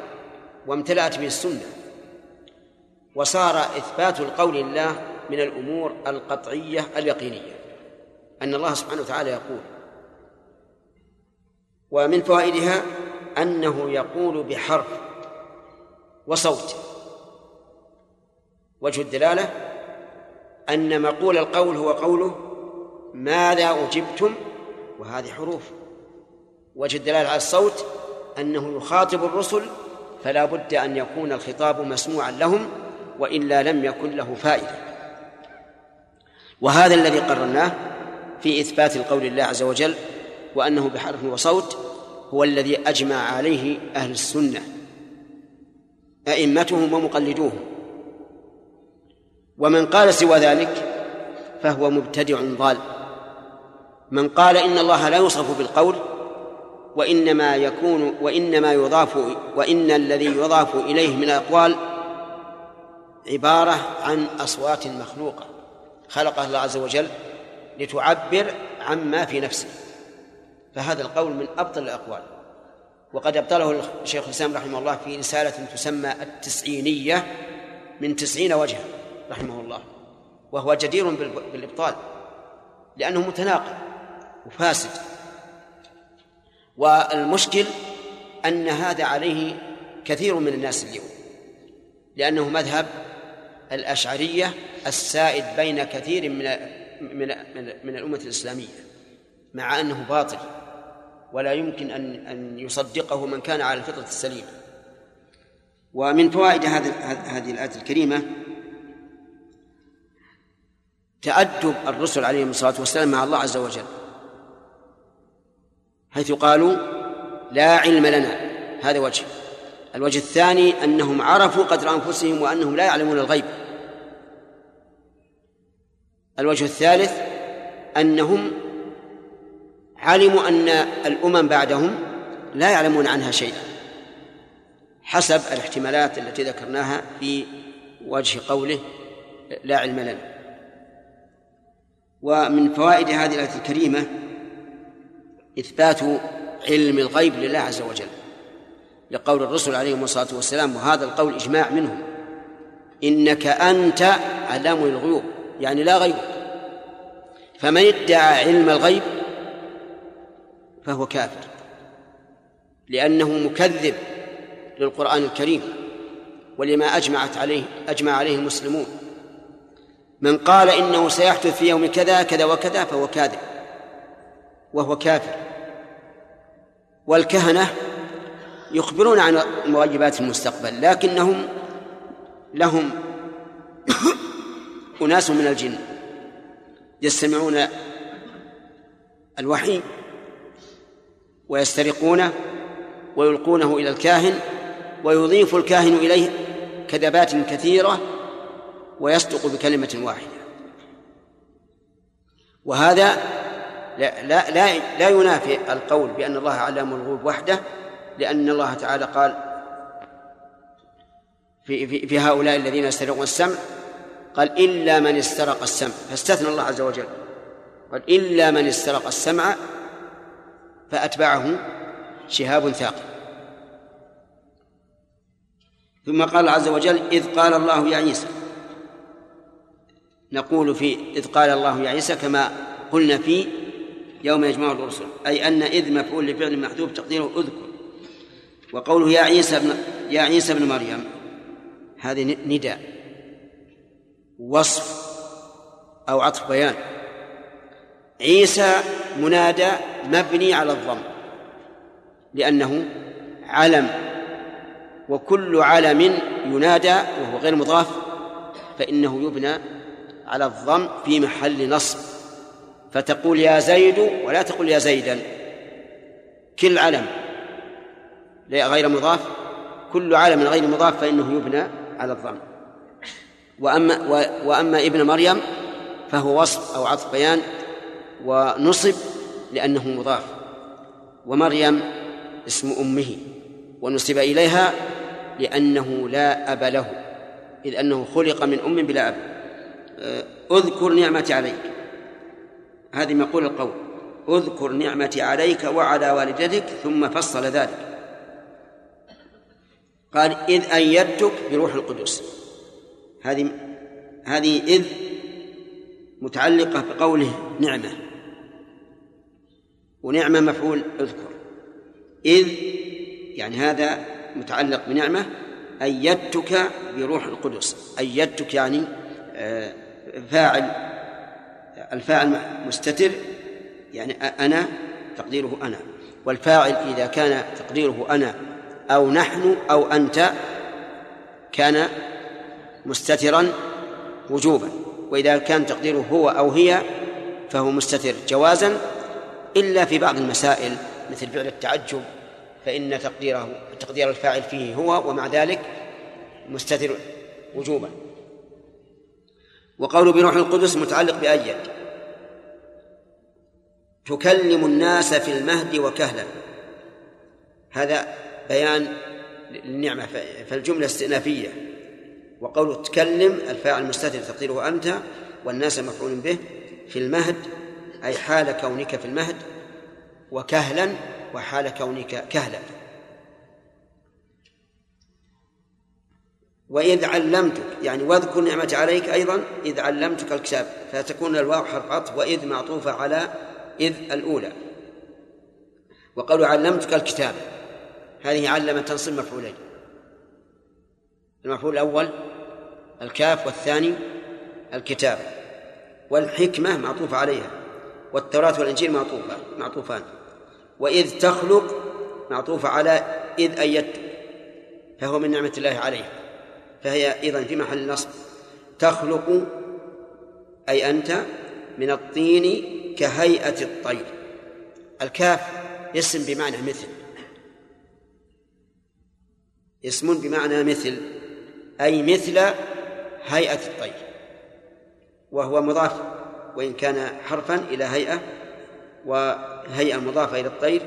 وامتلأت به السنة وصار إثبات القول لله من الأمور القطعية اليقينية أن الله سبحانه وتعالى يقول ومن فوائدها أنه يقول بحرف وصوت. وجه الدلالة أن مقول القول هو قوله ماذا أجبتم وهذه حروف. وجه الدلالة على الصوت أنه يخاطب الرسل فلا بد أن يكون الخطاب مسموعا لهم وإلا لم يكن له فائدة. وهذا الذي قررناه في إثبات القول لله عز وجل وأنه بحرف وصوت هو الذي أجمع عليه أهل السنة. أئمتهم ومقلدوهم. ومن قال سوى ذلك فهو مبتدع ضال. من قال إن الله لا يوصف بالقول وإنما يكون وإنما يضاف وإن الذي يضاف إليه من الأقوال عبارة عن أصوات مخلوقة خلقها الله عز وجل لتعبر عما في نفسه. فهذا القول من أبطل الأقوال. وقد أبطله الشيخ الإسلام رحمه الله في رسالة تسمى التسعينية من تسعين وجها رحمه الله وهو جدير بالإبطال لأنه متناقض. وفاسد. والمشكل أن هذا عليه كثير من الناس اليوم لأنه مذهب الأشعرية السائد بين كثير من من من الأمة الإسلامية مع أنه باطل ولا يمكن أن أن يصدقه من كان على الفطرة السليمة. ومن فوائد هذه هذه الآية الكريمة تأدب الرسل عليهم الصلاة والسلام مع الله عز وجل. حيث قالوا لا علم لنا. هذا وجه. الوجه الثاني أنهم عرفوا قدر أنفسهم وأنهم لا يعلمون الغيب. الوجه الثالث أنهم علموا أن الأمم بعدهم لا يعلمون عنها شيئا حسب الاحتمالات التي ذكرناها في وجه قوله لا علم لنا. ومن فوائد هذه الآية الكريمة إثبات علم الغيب لله عز وجل. لقول الرسل عليهم الصلاة والسلام وهذا القول إجماع منهم. إنك أنت علام الغيوب يعني لا غيب. فمن ادعى علم الغيب فهو كافر لأنه مكذب للقرآن الكريم ولما أجمعت عليه أجمع عليه المسلمون. من قال إنه سيحدث في يوم كذا كذا وكذا فهو كاذب وهو كافر. والكهنة يخبرون عن مغيبات المستقبل لكنهم لهم أناس من الجن يستمعون الوحي ويسترقونه ويلقونه إلى الكاهن ويضيف الكاهن إليه كذبات كثيرة ويصدق بكلمة واحدة. وهذا لا لا لا, لا ينافي القول بأن الله علام الغيوب وحده لأن الله تعالى قال في, في, في هؤلاء الذين يسترقون السمع قال إلا من استرق السمع فاستثنى الله عز وجل قال إلا من استرق السمع فأتبعه شهاب ثاقب. ثم قال عز وجل إذ قال الله يا عيسى نقول في إذ قال الله يا عيسى كما قلنا في يوم يجمع الرسل. أي أن إذ مفعول لفعل محذوف تقديره أذكر. وقوله يا عيسى ابن يا عيسى ابن مريم. هذه نداء. وصف أو عطف بيان. عيسى منادى مبني على الضم. لأنه علم. وكل علم ينادى وهو غير مضاف. فإنه يبنى على الضم في محل نصب. فتقول يا زيد ولا تقول يا زيدا. كل علم غير مضاف. كل علم غير مضاف فإنه يبنى على الضم. وأما وأما ابن مريم فهو وصف أو عطف بيان ونصب لأنه مضاف. ومريم اسم أمه ونسب إليها لأنه لا أب له إذ أنه خلق من أم بلا أب. أه، أذكر نعمتي عليك. هذه مقول القول. اذكر نعمتي عليك وعلى والدتك ثم فصل ذلك. قال إذ أيدتك بروح القدس. هذه هذه إذ متعلقة بقوله نعمة. ونعمة مفعول اذكر. إذ يعني هذا متعلق بنعمة. أيدتك بروح القدس. أيدتك يعني آه، فاعل الفاعل مستتر يعني أنا تقديره أنا. والفاعل إذا كان تقديره أنا أو نحن أو أنت كان مستترا وجوبا. وإذا كان تقديره هو أو هي فهو مستتر جوازا إلا في بعض المسائل مثل فعل التعجب فإن تقديره تقدير الفاعل فيه هو ومع ذلك مستتر وجوبا. وقول بروح القدس متعلق بأيد تكلم الناس في المهد وكهلا هذا بيان للنعمة فالجملة استئنافية. وقول تكلم الفاعل المستتر تقديره أنت والناس مفعول به في المهد أي حال كونك في المهد وكهلا وحال كونك كهلا. وإذ علمتك يعني واذكر نعمتي عليك أيضا إذ علمتك الكتاب فتكون الواو حرف عطف وإذ معطوفة على إذ الأولى. وقالوا علمتك الكتاب. هذه علم تنصب مفعولين. المفعول الأول الكاف والثاني الكتاب. والحكمة معطوفة عليها. والتوراة والإنجيل معطوفة معطوفان. وإذ تخلق معطوفة على إذ أيدت فهو من نعمة الله عليه. فهي أيضا في محل نصب. تخلق أي أنت من الطين كهيئة الطير. الكاف اسم بمعنى مثل. اسم بمعنى مثل أي مثل هيئة الطير. وهو مضاف وإن كان حرفا إلى هيئة وهيئة مضافة إلى الطير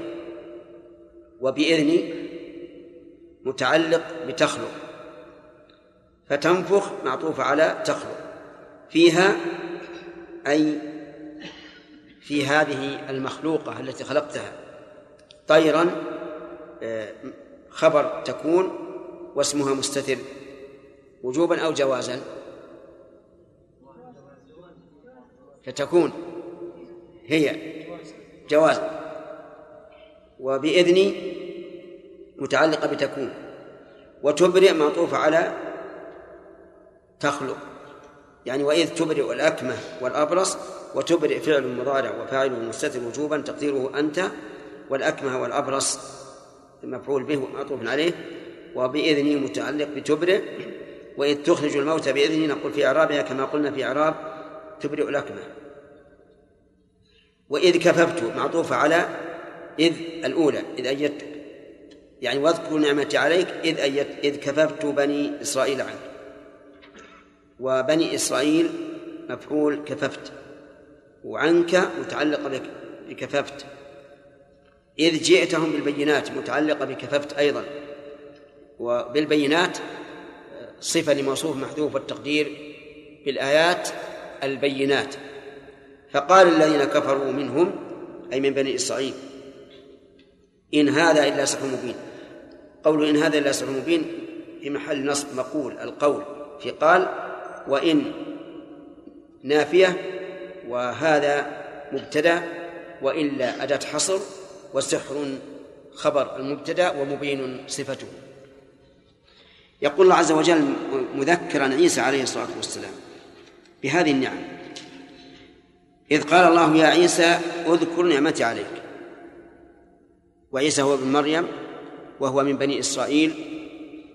وبإذن متعلق بتخلق. فتنفخ معطوفة على تخلق. فيها أي في هذه المخلوقة التي خلقتها. طيرا آه، خبر تكون واسمها مستتر. وجوبا أو جوازا؟ فتكون هي. جوازا وبإذن متعلقة بتكون. وتبرئ معطوفة على تخلق. يعني وإذ تبرئ الأكمة والأبرص وتبرئ فعل مضارع وفاعله مستتر وجوبا تقديره أنت والأكمة والأبرص المفعول به معطوف عليه وبإذنه متعلق بتبرئ وإذ تخرج الموت بإذنه نقول في إعرابها كما قلنا في إعراب تبرئ الأكمة. وإذ كففت معطوفة على إذ الأولى إذ أيدتك يعني واذكر نعمتي عليك إذ أيدت إذ كففت بني إسرائيل عنك. وبني إسرائيل مفعول كففت وعنك متعلقة بكففت. إذ جئتهم بالبينات متعلقة بكففت أيضا. وبالبينات صفة لموصوف محذوف والتقدير بالآيات البينات. فقال الذين كفروا منهم أي من بني إسرائيل إن هذا إلا سحر مبين. قول إن هذا إلا سحر مبين في محل نصب مقول القول في قال وإن نافية وهذا مبتدأ وإلا أداة حصر وسحر خبر المبتدأ ومبين صفته. يقول الله عز وجل مذكرا عيسى عليه الصلاة والسلام بهذه النعم إذ قال الله يا عيسى اذكر نعمتي عليك. وعيسى هو ابن مريم وهو من بني إسرائيل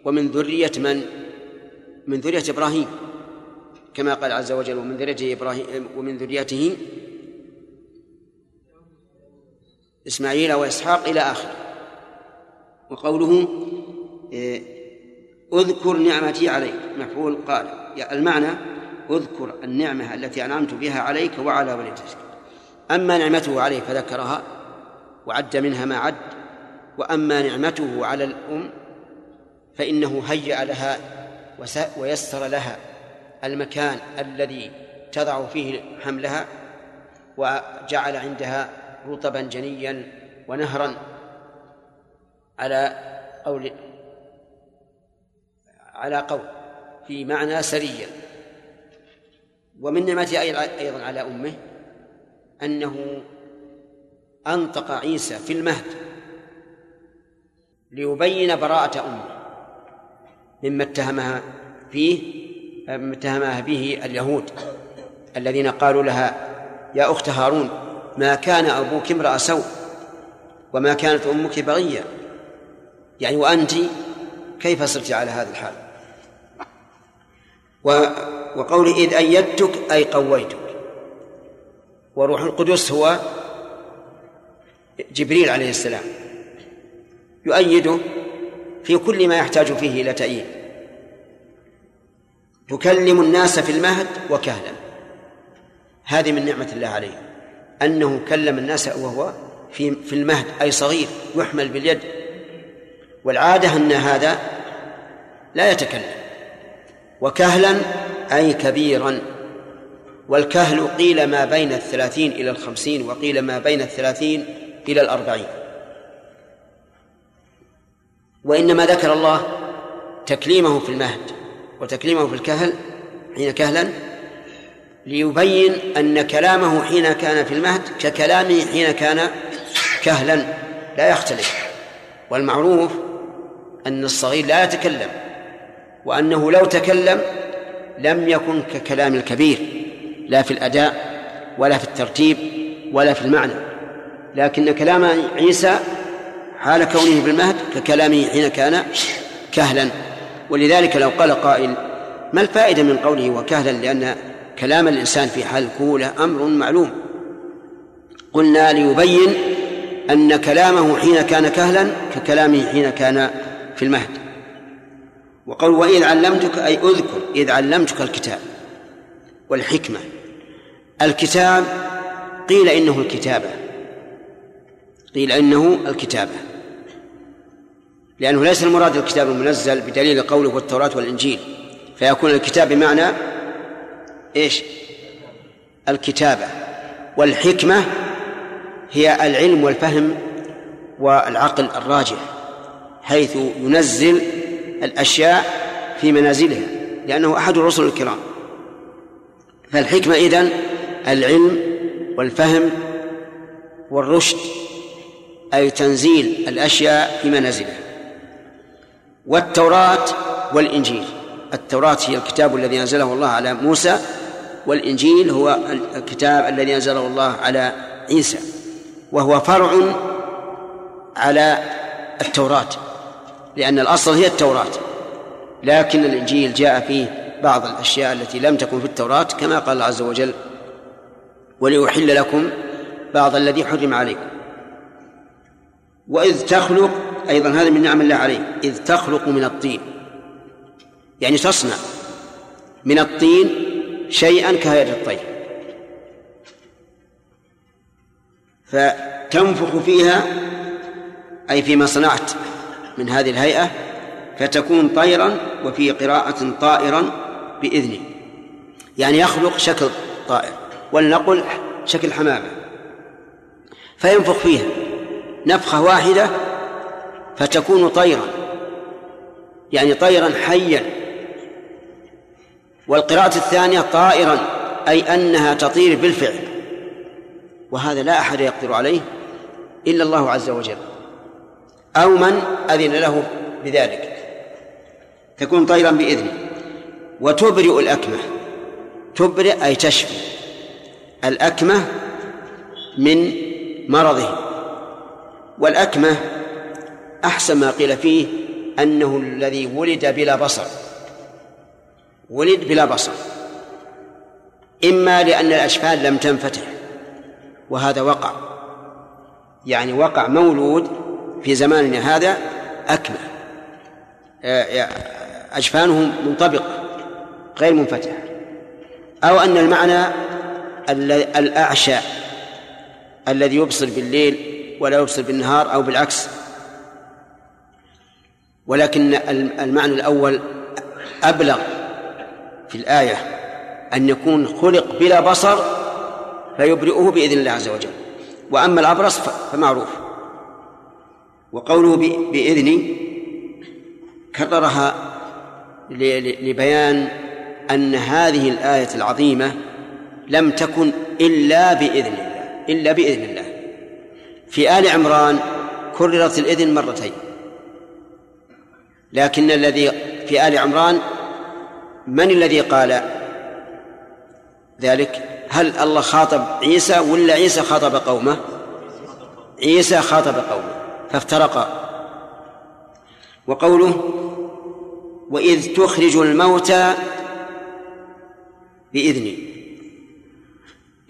ومن ذرية من؟ من ذرية إبراهيم. كما قال عز وجل ومن ذريته إبراهيم ومن ذريته إسماعيل وإسحاق إلى آخره. وقوله إيه، اذكر نعمتي عليك. مفعول قال المعنى اذكر النعمة التي أنعمت بها عليك وعلى والدتك. أما نعمته عليه فذكرها وعد منها ما عد وأما نعمته على الأم فإنه هيأ لها ويسر لها المكان الذي تضع فيه حملها وجعل عندها رطبا جنيا ونهرا على قول على قول في معنى سريا. ومن نعمته أيضا على أمه أنه أنطق عيسى في المهد ليبين براءة أمه مما اتهمها فيه اتهمها به اليهود الذين قالوا لها يا أخت هارون ما كان أبوك امرأ سوء وما كانت أمك بغية. يعني وأنت كيف صرت على هذا الحال؟ وقول إذ أيدتك أي قويتك. وروح القدس هو جبريل عليه السلام يؤيده في كل ما يحتاج فيه إلى تأييد. تكلم الناس في المهد وكهلا. هذه من نعمة الله عليه. أنه كلم الناس وهو في في المهد أي صغير يحمل باليد. والعادة أن هذا لا يتكلم. وكهلا أي كبيرا. والكهل قيل ما بين الثلاثين إلى الخمسين وقيل ما بين الثلاثين إلى الأربعين. وإنما ذكر الله تكليمه في المهد. وتكليمه في الكهل حين كهلا ليبين أن كلامه حين كان في المهد ككلامه حين كان كهلا. لا يختلف. والمعروف أن الصغير لا يتكلم وأنه لو تكلم لم يكن ككلام الكبير لا في الأداء ولا في الترتيب ولا في المعنى. لكن كلام عيسى حال كونه في المهد ككلامه حين كان كهلا. ولذلك لو قال قائل ما الفائدة من قوله وكهلا لأن كلام الإنسان في حال الكولة أمر معلوم. قلنا ليبين أن كلامه حين كان كهلا ككلامه حين كان في المهد. وقال وإذ علمتك أي أذكر إذ علمتك الكتاب والحكمة. الكتاب قيل إنه الكتابة. قيل إنه الكتابة. لأنه ليس المراد الكتاب المنزل بدليل قوله والتوراة والإنجيل. فيكون الكتاب بمعنى إيش؟ الكتابة. والحكمة هي العلم والفهم والعقل الراجح حيث ينزل الأشياء في منازلها لأنه أحد الرسل الكرام. فالحكمة إذن العلم والفهم والرشد أي تنزيل الأشياء في منازلها. والتوراة والإنجيل. التوراة هي الكتاب الذي أنزله الله على موسى والإنجيل هو الكتاب الذي أنزله الله على عيسى. وهو فرع على التوراة لأن الأصل هي التوراة. لكن الإنجيل جاء فيه بعض الأشياء التي لم تكن في التوراة كما قال الله عز وجل وليحل لكم بعض الذي حرم عليكم. وإذ تخلق أيضا هذا من نعم الله عليه إذ تخلق من الطين. يعني تصنع من الطين شيئا كهيئة الطير. فتنفخ فيها أي فيما صنعت من هذه الهيئة فتكون طيرا وفي قراءة طائرا بإذنه. يعني يخلق شكل طائر ولنقل شكل حمامة. فينفخ فيها نفخة واحدة فتكون طيرا. يعني طيرا حيا. والقراءة الثانية طائرا أي أنها تطير بالفعل. وهذا لا أحد يقدر عليه إلا الله عز وجل. أو من أذن له بذلك. تكون طيرا بإذنه. وتبرئ الأكمة. تبرئ أي تشفي الأكمة من مرضه. والأكمة أحسن ما قيل فيه أنه الذي ولد بلا بصر. ولد بلا بصر. إما لأن الأشفال لم تنفتح وهذا وقع. يعني وقع مولود في زماننا هذا أكمة أجفانه منطبقة غير منفتحة. أو أن المعنى الأعشى الذي يبصر بالليل ولا يبصر بالنهار أو بالعكس ولكن المعنى الأول أبلغ في الآية أن يكون خلق بلا بصر فيبرئه بإذن الله عز وجل. وأما الأبرص فمعروف. وقوله بإذني كررها لبيان أن هذه الآية العظيمة لم تكن إلا بإذن الله إلا بإذن الله. في آل عمران كررت الإذن مرتين. لكن الذي في آل عمران من الذي قال ذلك؟ هل الله خاطب عيسى ولا عيسى خاطب قومه؟ عيسى خاطب قومه فافترقا وقوله وإذ تخرج الموتى بإذني.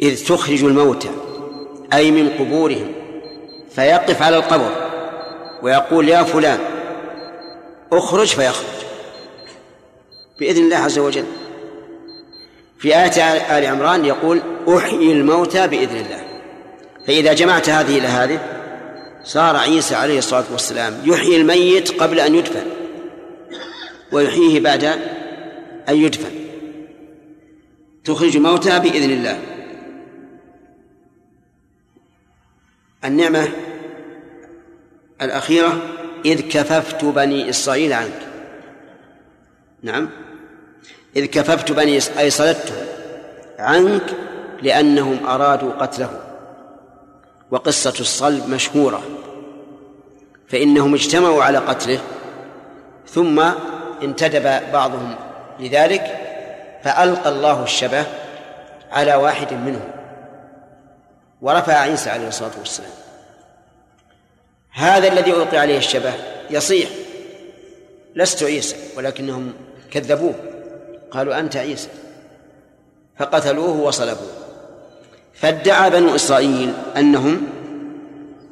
إذ تخرج الموتى أي من قبورهم فيقف على القبر ويقول يا فلان اخرج فيخرج. بإذن الله عز وجل. في آية آل عمران يقول أحيي الموتى بإذن الله. فإذا جمعت هذه إلى هذه صار عيسى عليه الصلاة والسلام يحيي الميت قبل أن يدفن. ويحييه بعد أن يدفن. تخرج الموتى بإذن الله. النعمة الأخيرة إذ كففت بني إسرائيل عنك. نعم. إذ كففت بني أي صلدتهم عنك لأنهم أرادوا قتله. وقصة الصلب مشهورة. فإنهم اجتمعوا على قتله ثم انتدب بعضهم لذلك فألقى الله الشبه على واحد منهم. ورفع عيسى عليه الصلاة والسلام. هذا الذي ألقي عليه الشبه يصيح. لست عيسى ولكنهم كذبوه. قالوا أنت عيسى. فقتلوه وصلبوه. فادعى بنو إسرائيل أنهم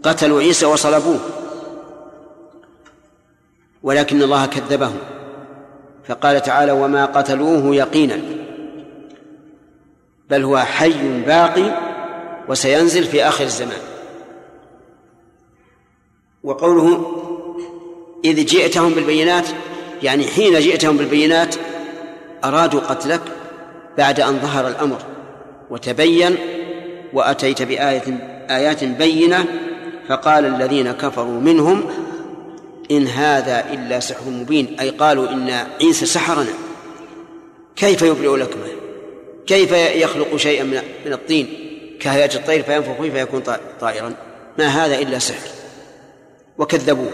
قتلوا عيسى وصلبوه. ولكن الله كذبهم. فقال تعالى وما قتلوه يقينا. بل هو حي باقي وسينزل في آخر الزمان. وقوله إذ جئتهم بالبينات يعني حين جئتهم بالبينات أرادوا قتلك بعد أن ظهر الأمر وتبين وأتيت بآية آيات بينة فقال الذين كفروا منهم إن هذا إلا سحر مبين أي قالوا إن عيسى سحرنا. كيف يبرئ لكمه كيف يخلق شيئا من الطين؟ كهيئة الطير فينفخ فيه فيكون طائرا. ما هذا إلا سحر. وكذبوه.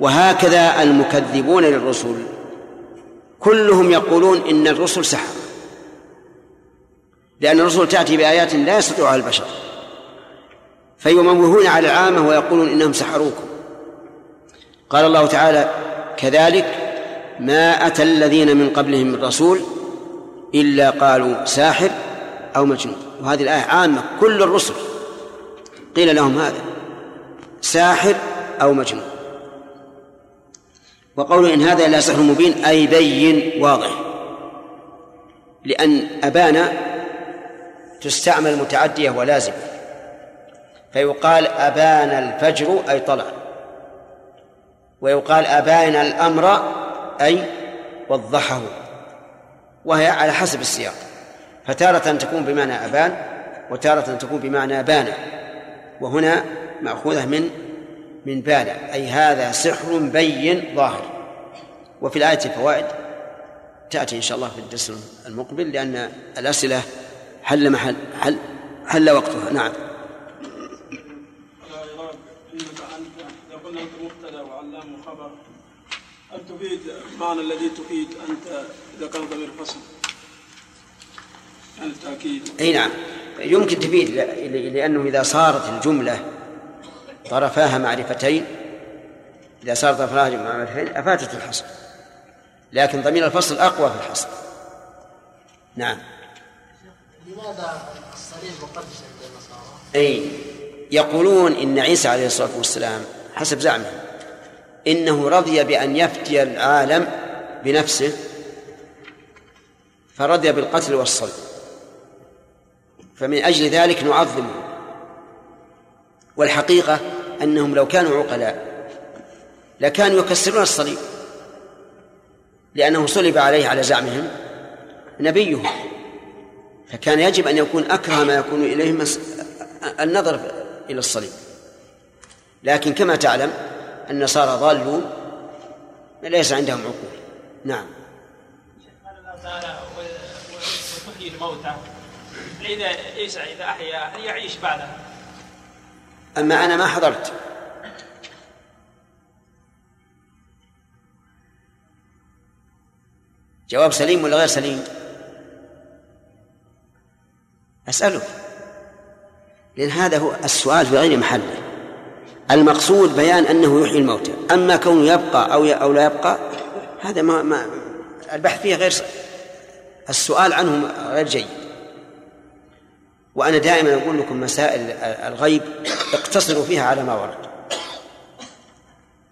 وهكذا المكذبون للرسل. كلهم يقولون إن الرسل سحر. لأن الرسل تأتي بآيات لا يستطيعها البشر. فيموهون على العامة ويقولون إنهم سحروكم. قال الله تعالى كذلك ما أتى الذين من قبلهم من رسول إلا قالوا ساحر أو مجنون. وهذه الآية عامة كل الرسل قيل لهم هذا ساحر أو مجنون. وقول إن هذا إلا سحر مبين أي بين واضح. لأن أبانا تستعمل متعدية ولازمة فيقال أبان الفجر أي طلع. ويقال أبان الأمر أي وضحه. وهي على حسب السياق. فتارة تكون بمعنى أبان وتارة تكون بمعنى بان وهنا مأخوذة من من بان أي هذا سحر بين ظاهر. وفي الآية فوائد تأتي إن شاء الله في الدرس المقبل لأن الأسئلة حل محل حل حل وقتها. نعم.
إذا هل تفيد المعنى الذي تفيد أنت إذا كان ضمير فصل؟ التأكيد
أي نعم. يمكن تفيد ل- لأنه إذا صارت الجملة طرفاها معرفتين إذا صارت طرفاها معرفتين افادت الحصر. لكن ضمير الفصل أقوى في الحصر. نعم.
لماذا الصليب مقدس عند النصارى؟
أي يقولون إن عيسى عليه الصلاة والسلام حسب زعمهم إنه رضي بأن يفتي العالم بنفسه فرضي بالقتل والصلب. فمن أجل ذلك نعظمه والحقيقة أنهم لو كانوا عقلاء لكانوا يكسرون الصليب لأنه صلب عليه على زعمهم نبيه فكان يجب أن يكون أكره ما يكون إليه مس- النظر إلى الصليب. لكن كما تعلم النصارى ضالون ليس عندهم عقول. نعم.
الموتى. إذا عيسى إذا أحيا يعيش بعدها؟
أما أنا ما حضرت. جواب سليم ولا غير سليم؟ أسأله لأن هذا هو السؤال في غير محله. المقصود بيان أنه يحيي الموتى. أما كونه يبقى أو أو لا يبقى هذا ما, ما البحث فيه غير السؤال عنه غير جيد. وأنا دائما أقول لكم مسائل الغيب اقتصروا فيها على ما ورد.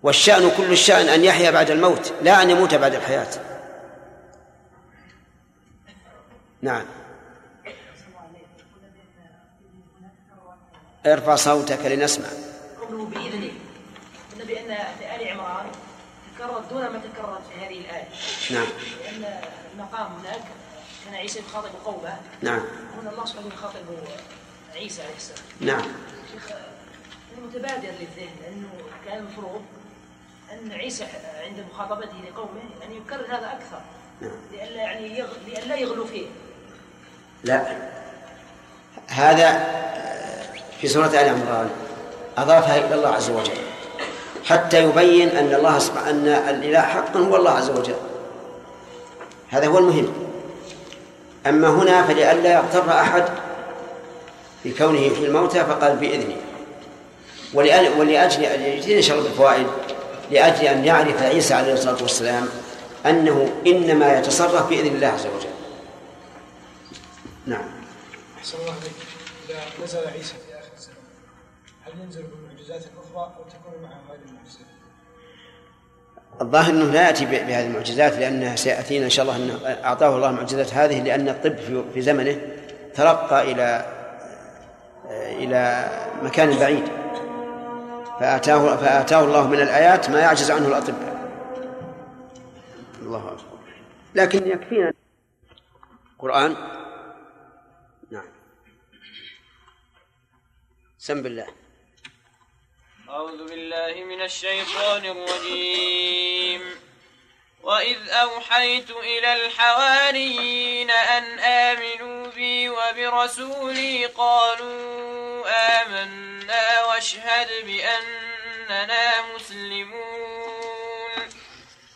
والشأن كل الشأن أن يحيا بعد الموت لا أن يموت بعد الحياة. نعم. ارفع صوتك لنسمع.
قوله بإذنه. قلنا بأن في آل عمران تكررت دون ما تكررت في هذه الآية.
نعم.
لأن المقام هناك كان عيسى يخاطب قومه.
نعم.
هنا الله سبحانه يخاطب عيسى عليه السلام.
نعم.
شيخ المتبادر للذهن أنه كان المفروض أن عيسى عند مخاطبته لقومه أن يكرر هذا أكثر. لئلا يعني يغ... لئلا يغلو فيه.
لا. هذا في سورة آل عمران أضافها إلى الله عز وجل. حتى يبين أن الله سبحانه أن الإله حقا هو الله عز وجل. هذا هو المهم. أما هنا فلئلا يغتر أحد في كونه يحيي الموتى فقال ولأن- ولأجل إن شاء الله بالفوائد لأجل أن يعرف عيسى عليه الصلاة والسلام أنه إنما يتصرف بإذن الله عز وجل. نعم.
أحسن الله عليك إذا نزل عيسى في آخر الزمان هل ينزل بالمعجزات الأخرى أو تكون معه هذه المعجزات؟
الظاهر أنه لا يأتي بهذه المعجزات لانها سيأتينا إن شاء الله انه أعطاه الله المعجزات هذه لأن الطب في- زمنه ترقى إلى إلى مكان بعيد. فأتاه فأتاه الله من الآيات ما يعجز عنه الأطباء. الله أكبر. لكن يكفينا القرآن. نعم. سم بالله.
أعوذ بالله من الشيطان الرجيم. وإذ أوحيت إلى الحواريين أن آمنوا بي وبرسولي قالوا آمنا واشهد بأننا مسلمون.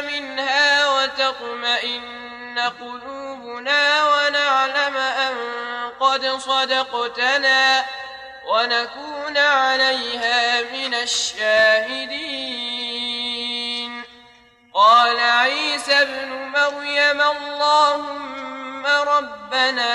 منها وتطمئن قلوبنا ونعلم أن قد صدقتنا ونكون عليها من الشاهدين. قال عيسى ابن مريم اللهم ربنا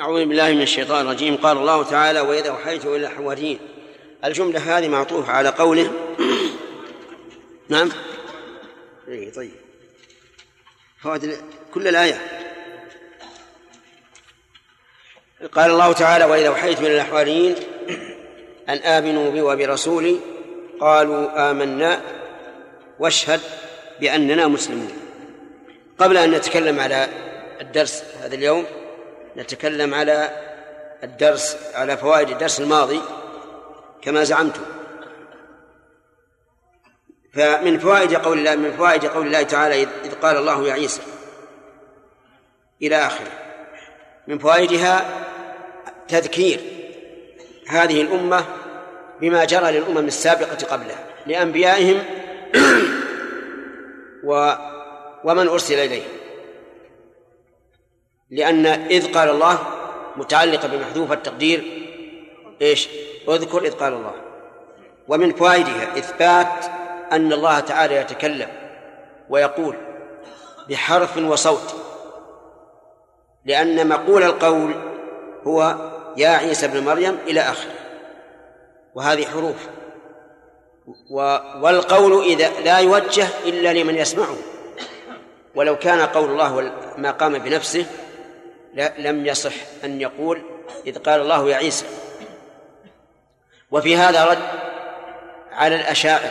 أعوذ بالله من الشيطان الرجيم. قال الله تعالى وإذا أوحيت إلى الحواريين. الجملة هذه معطوفة على قوله نعم. إيه طيب. فوائد كل الآية. قال الله تعالى وإذا أوحيت إلى الحواريين أن آمنوا بي وبرسولي قالوا آمنا واشهد بأننا مسلمون. قبل أن نتكلم على الدرس هذا اليوم نتكلم على الدرس على فوائد الدرس الماضي كما زعمتم. فمن فوائد قول الله من فوائد قول الله تعالى إذ قال الله يا عيسى إلى آخره. من فوائدها تذكير هذه الأمة بما جرى للأمم السابقة قبلها لأنبيائهم و ومن أرسل إليهم. لأن إذ قال الله متعلقة بمحذوف التقدير إيش؟ اذكر إذ قال الله. ومن فوائدها إثبات أن الله تعالى يتكلم ويقول بحرف وصوت. لأن مقول القول هو يا عيسى ابن مريم إلى آخره. وهذه حروف. والقول إذا لا يوجه إلا لمن يسمعه. ولو كان قول الله ما قام بنفسه لم يصح أن يقول إذ قال الله يا عيسى. وفي هذا رد على الأشاعر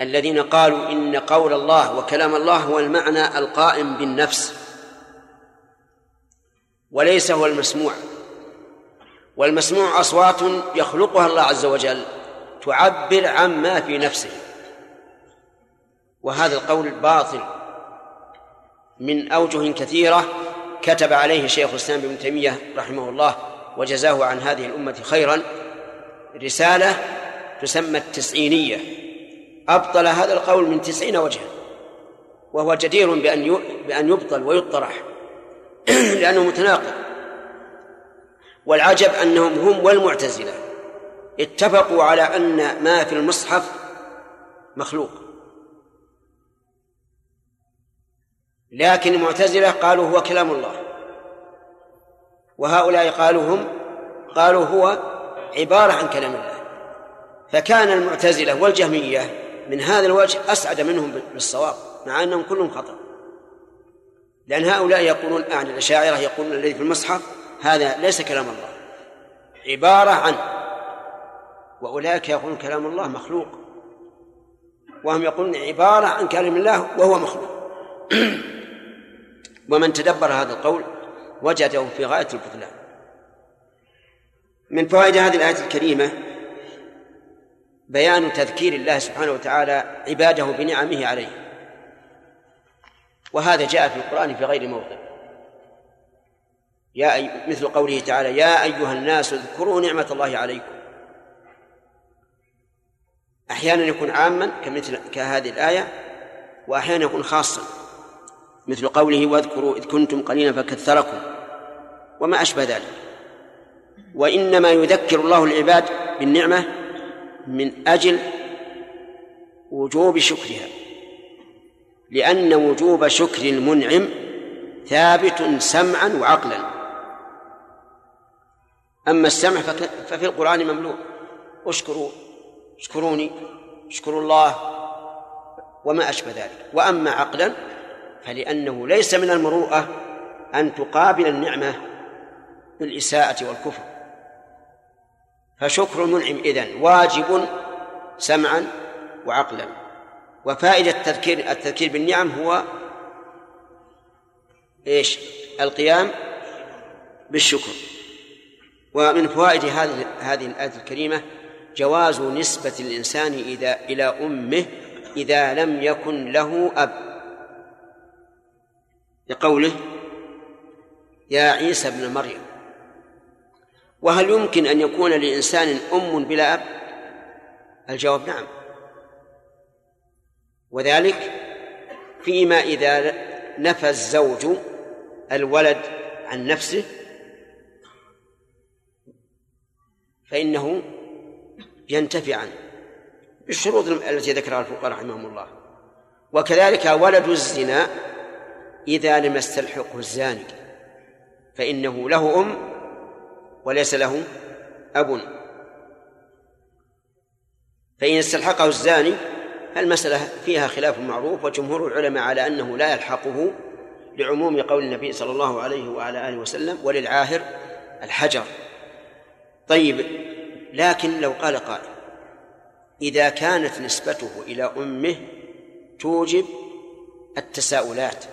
الذين قالوا إن قول الله وكلام الله هو المعنى القائم بالنفس وليس هو المسموع. والمسموع أصوات يخلقها الله عز وجل تعبر عما في نفسه. وهذا القول باطل من أوجه كثيرة كتب عليه شيخ الإسلام ابن تيمية رحمه الله وجزاه عن هذه الأمة خيرا رسالة تسمى التسعينية. أبطل هذا القول من تسعين وجها وهو جدير بأن بأن يبطل ويطرح لأنه متناقض. والعجب أنهم هم والمعتزلة. اتفقوا على أن ما في المصحف مخلوق. لكن المعتزلة قالوا هو كلام الله. وهؤلاء قالوا هم قالوا هو عبارة عن كلام الله. فكان المعتزلة والجهمية من هذا الوجه أسعد منهم بالصواب مع أنهم كلهم خطأ. لأن هؤلاء يقولون أعني الأشاعرة يقولون الذي في المصحف هذا ليس كلام الله. عبارة عنه وأولئك يقولون كلام الله مخلوق. وهم يقولون عبارة عن كلام الله وهو مخلوق. ومن تدبر هذا القول وجده في غاية البطلان. من فوائد هذه الآية الكريمة بيان تذكير الله سبحانه وتعالى عباده بنعمه عليه. وهذا جاء في القرآن في غير موضع. يا أي مثل قوله تعالى يا أيها الناس اذكروا نعمة الله عليكم. أحيانا يكون عاما كمثل كهذه الآية وأحيانا يكون خاصا. مثل قوله واذكروا إذ كنتم قليلا فكثركم وما أشبه ذلك. وإنما يذكر الله العباد بالنعمة من أجل وجوب شكرها لأن وجوب شكر المنعم ثابت سمعا وعقلا. أما السمع ففي القرآن مملوء. اشكروا اشكروني اشكروا الله وما أشبه ذلك. وأما عقلا فلأنه ليس من المروءة أن تقابل النعمة بالإساءة والكفر. فشكر المنعم إذن واجب سمعا وعقلا. وفائدة التذكير التذكير بالنعم هو إيش؟ القيام بالشكر. ومن فوائد هذه هذه الآية الكريمة جواز نسبة الإنسان إذا إلى أمه إذا لم يكن له أب. لقوله يا عيسى ابن مريم وهل يمكن أن يكون لإنسان أم بلا أب؟ الجواب نعم. وذلك فيما إذا نفى الزوج الولد عن نفسه فإنه ينتفي عنه بالشروط التي ذكرها الفقهاء رحمهم الله. وكذلك ولد الزنا إذا لم يستلحقه الزاني فإنه له أم وليس له أب. فإن استلحقه الزاني المسألة فيها خلاف معروف وجمهور العلماء على أنه لا يلحقه لعموم قول النبي صلى الله عليه وعلى آله وسلم وللعاهر الحجر طيب لكن لو قال قائل إذا كانت نسبته إلى أمه توجب التساؤلات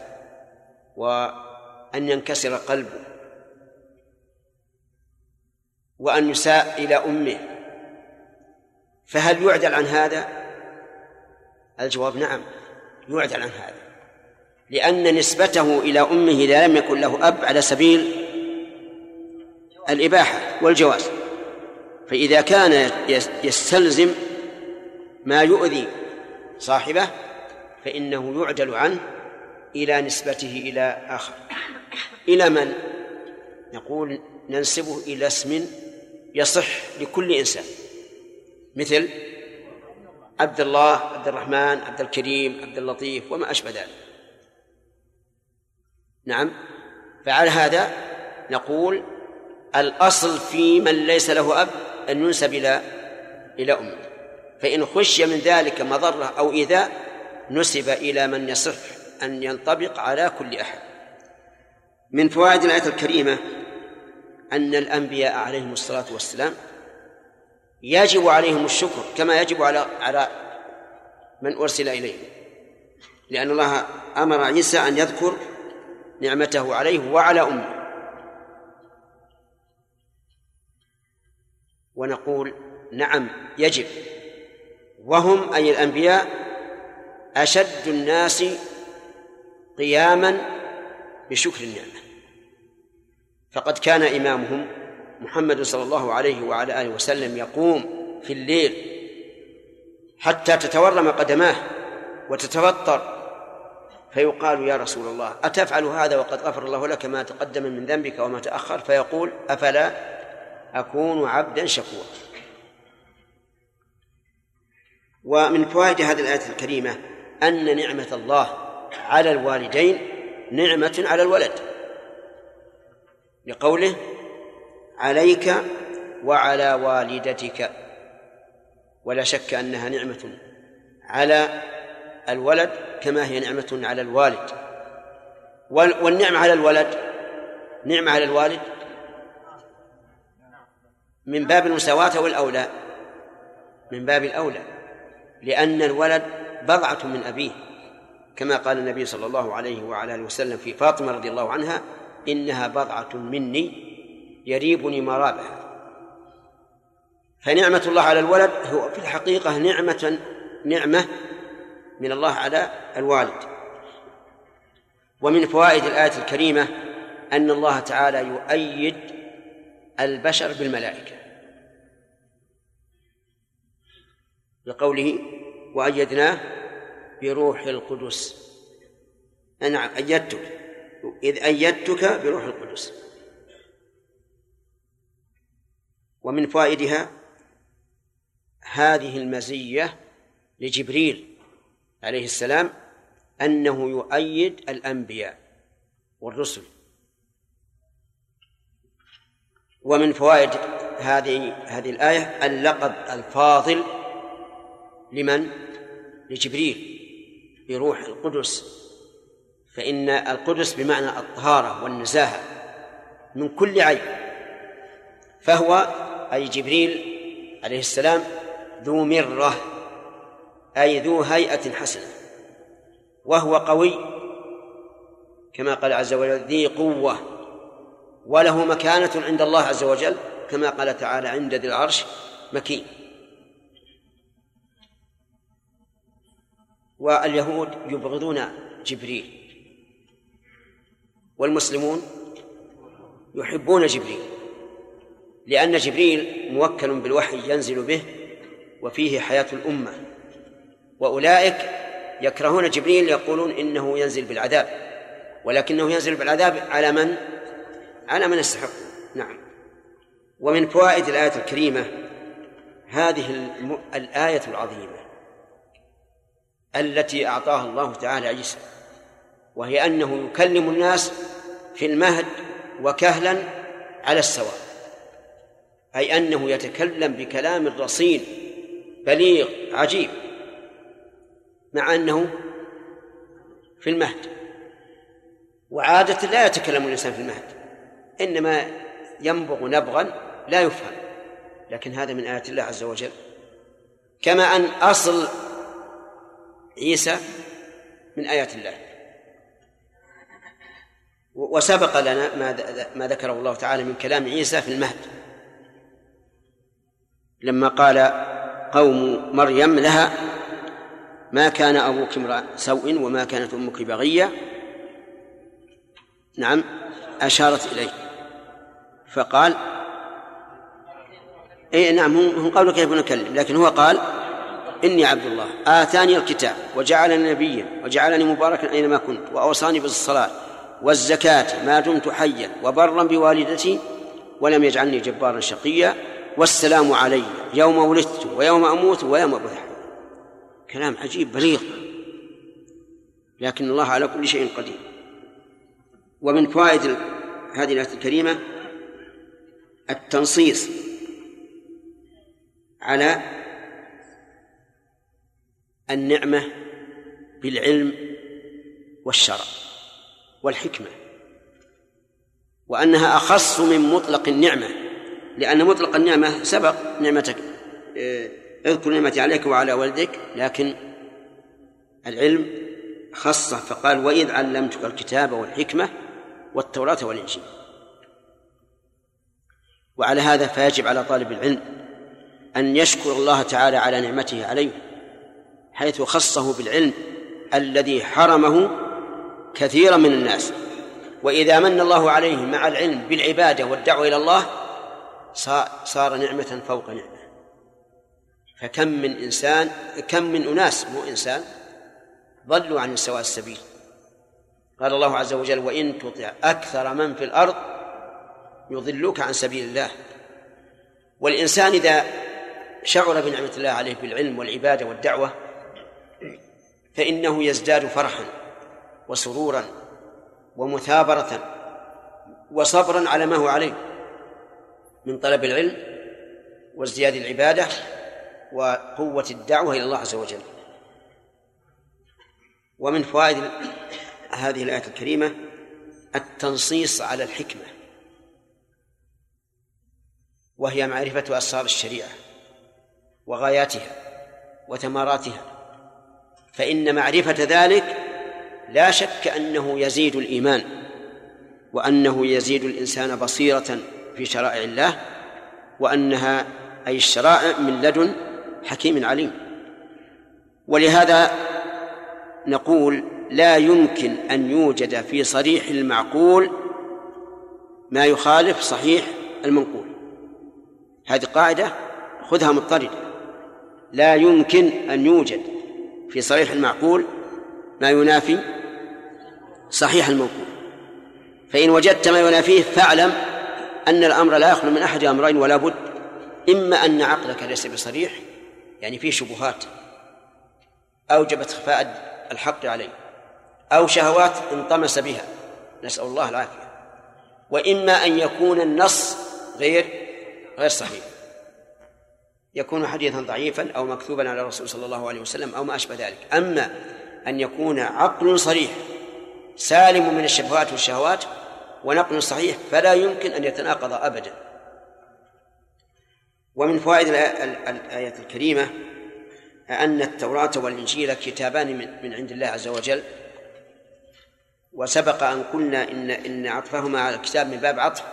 وأن ينكسر قلبه وأن يساء إلى أمه فهل يعدل عن هذا؟ الجواب نعم يعدل عن هذا لأن نسبته إلى أمه إذا لم يكن له أب على سبيل الإباحة والجواز فإذا كان يستلزم ما يؤذي صاحبه فإنه يعدل عنه إلى نسبته إلى آخر. إلى من؟ نقول ننسبه إلى اسم يصح لكل إنسان. مثل عبد الله عبد الرحمن عبد الكريم عبد اللطيف وما أشبه ذلك. نعم. فعلى هذا نقول الأصل في من ليس له أب أن ينسب إلى إلى أمه. فإن خشي من ذلك مضرة أو إيذاء نسب إلى من يصح أن ينطبق على كل أحد. من فوائد الآية الكريمة أن الأنبياء عليهم الصلاة والسلام يجب عليهم الشكر كما يجب على على من أرسل إليه لأن الله أمر عيسى أن يذكر نعمته عليه وعلى أمه. ونقول نعم يجب. وهم أي الأنبياء أشد الناس قياما بشكر النعمة. فقد كان إمامهم محمد صلى الله عليه وعلى آله وسلم يقوم في الليل حتى تتورم قدماه وتتفطر فيقال يا رسول الله أتفعل هذا وقد غفر الله لك ما تقدم من ذنبك وما تأخر؟ فيقول أفلا أكون عبدا شكورا. ومن فوائد هذه الآية الكريمة أن نعمة الله على الوالدين نعمة على الولد. لقوله عليك وعلى والدتك. ولا شك أنها نعمة على الولد كما هي نعمة على الوالد. والنعمة على الولد نعمة على الوالد من باب المساواة أو الأولى من باب الأولى لأن الولد بضعة من أبيه. كما قال النبي صلى الله عليه وعلى آله وسلم في فاطمة رضي الله عنها إنها بضعة مني يريبني مرابها. فنعمة الله على الولد هو في الحقيقة نعمة نعمة من الله على الوالد. ومن فوائد الآية الكريمة أن الله تعالى يؤيد البشر بالملائكة. بقوله وأيدناه بروح القدس. نعم أيدتك إذ أيدتك بروح القدس. ومن فوائدها هذه المزية لجبريل عليه السلام أنه يؤيد الأنبياء والرسل. ومن فوائد هذه هذه الآية اللقب الفاضل لمن؟ لجبريل. بروح القدس فإن القدس بمعنى الطهارة والنزاهة من كل عيب فهو أي جبريل عليه السلام ذو مرة أي ذو هيئة حسنة وهو قوي كما قال عز وجل ذي قوة وله مكانة عند الله عز وجل كما قال تعالى عند ذي العرش مكين. واليهود يبغضون جبريل. والمسلمون يحبون جبريل لأن جبريل موكل بالوحي ينزل به وفيه حياة الأمة. وأولئك يكرهون جبريل يقولون إنه ينزل بالعذاب. ولكنه ينزل بالعذاب على من؟ على من يستحق. نعم. ومن فوائد الآية الكريمة هذه. الآية العظيمة. التي أعطاها الله تعالى عيسى وهي أنه يكلم الناس في المهد وكهلا على السواء أي أنه يتكلم بكلام رصين بليغ عجيب مع أنه في المهد. وعادة لا يتكلم الإنسان في المهد إنما ينبغ نبغا لا يفهم لكن هذا من آيات الله عز وجل. كما أن أصل عيسى من آيات الله. وسبق لنا ما ذكره الله تعالى من كلام عيسى في المهد. لما قال قوم مريم لها ما كان أبوك امرأ سوء وما كانت أمك بغية. نعم أشارت إليه. فقال اي نعم هم قالوا كيف نكلم؟ لكن هو قال إني عبد الله. آتاني الكتاب وجعلني نبيا وجعلني مباركا أينما كنت وأوصاني بالصلاة والزكاة ما دمت حيا وبرا بوالدتي ولم يجعلني جبارا شقيا والسلام علي يوم ولدت ويوم أموت ويوم أبعث. كلام عجيب بليغ. لكن الله على كل شيء قدير. ومن فوائد هذه الآية الكريمة التنصيص على النعمة بالعلم والشرع والحكمة وأنها أخص من مطلق النعمة لأن مطلق النعمة سبق نعمتك آه، أذكر نعمتي عليك وعلى والدك لكن العلم خصه فقال وإذ علمتك الكتاب والحكمة والتوراة والإنجيل وعلى هذا فيجب على طالب العلم أن يشكر الله تعالى على نعمته عليه حيث خصه بالعلم الذي حرمه كثيرا من الناس. وإذا من الله عليه مع العلم بالعبادة والدعوة إلى الله صار نعمة فوق نعمة. فكم من إنسان كم من أناس مو إنسان ضلوا عن سواء السبيل. قال الله عز وجل وإن تطع أكثر من في الأرض يضلوك عن سبيل الله. والإنسان إذا شعر بنعمة الله عليه بالعلم والعبادة والدعوة فإنه يزداد فرحا وسرورا ومثابرة وصبرا على ما هو عليه من طلب العلم وازدياد العبادة وقوة الدعوة إلى الله عز وجل. ومن فوائد هذه الآية الكريمة التنصيص على الحكمة وهي معرفة أسرار الشريعة وغاياتها وثمراتها فإن معرفة ذلك لا شك أنه يزيد الإيمان وأنه يزيد الإنسان بصيرة في شرائع الله وأنها أي الشرائع من لدن حكيم عليم. ولهذا نقول لا يمكن أن يوجد في صريح المعقول ما يخالف صحيح المنقول. هذه قاعدة خذها مضطردة لا يمكن أن يوجد في صريح المعقول ما ينافي صحيح المنقول فإن وجدت ما ينافيه فاعلم أن الأمر لا يخلو من أحد أمرين ولا بد إما أن عقلك ليس بصريح يعني فيه شبهات أوجبت خفاء الحق عليه أو شهوات انطمس بها نسأل الله العافية. وإما أن يكون النص غير غير صحيح. يكون حديثا ضعيفا أو مكتوبا على الرسول صلى الله عليه وسلم أو ما أشبه ذلك. أما أن يكون عقل صريح سالم من الشبهات والشهوات ونقل صحيح فلا يمكن أن يتناقض أبدا. ومن فوائد الآية الكريمة أن التوراة والإنجيل كتابان من عند الله عز وجل. وسبق أن قلنا إن إن عطفهما على الكتاب من باب عطف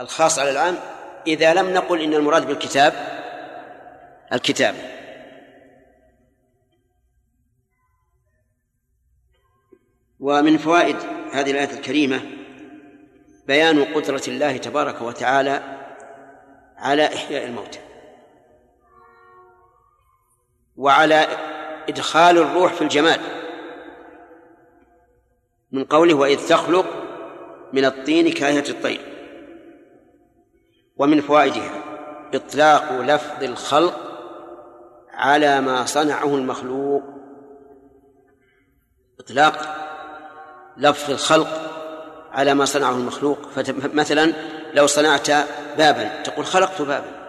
الخاص على العام. إذا لم نقل إن المراد بالكتاب الكتاب. ومن فوائد هذه الآية الكريمة بيان قدرة الله تبارك وتعالى على إحياء الموتى. وعلى إدخال الروح في الجماد من قوله وإذ تخلق من الطين كهيئة الطير. ومن فوائدها إطلاق لفظ الخلق على ما صنعه المخلوق. إطلاق لفظ الخلق على ما صنعه المخلوق. مثلا لو صنعت بابا تقول خلقت بابا.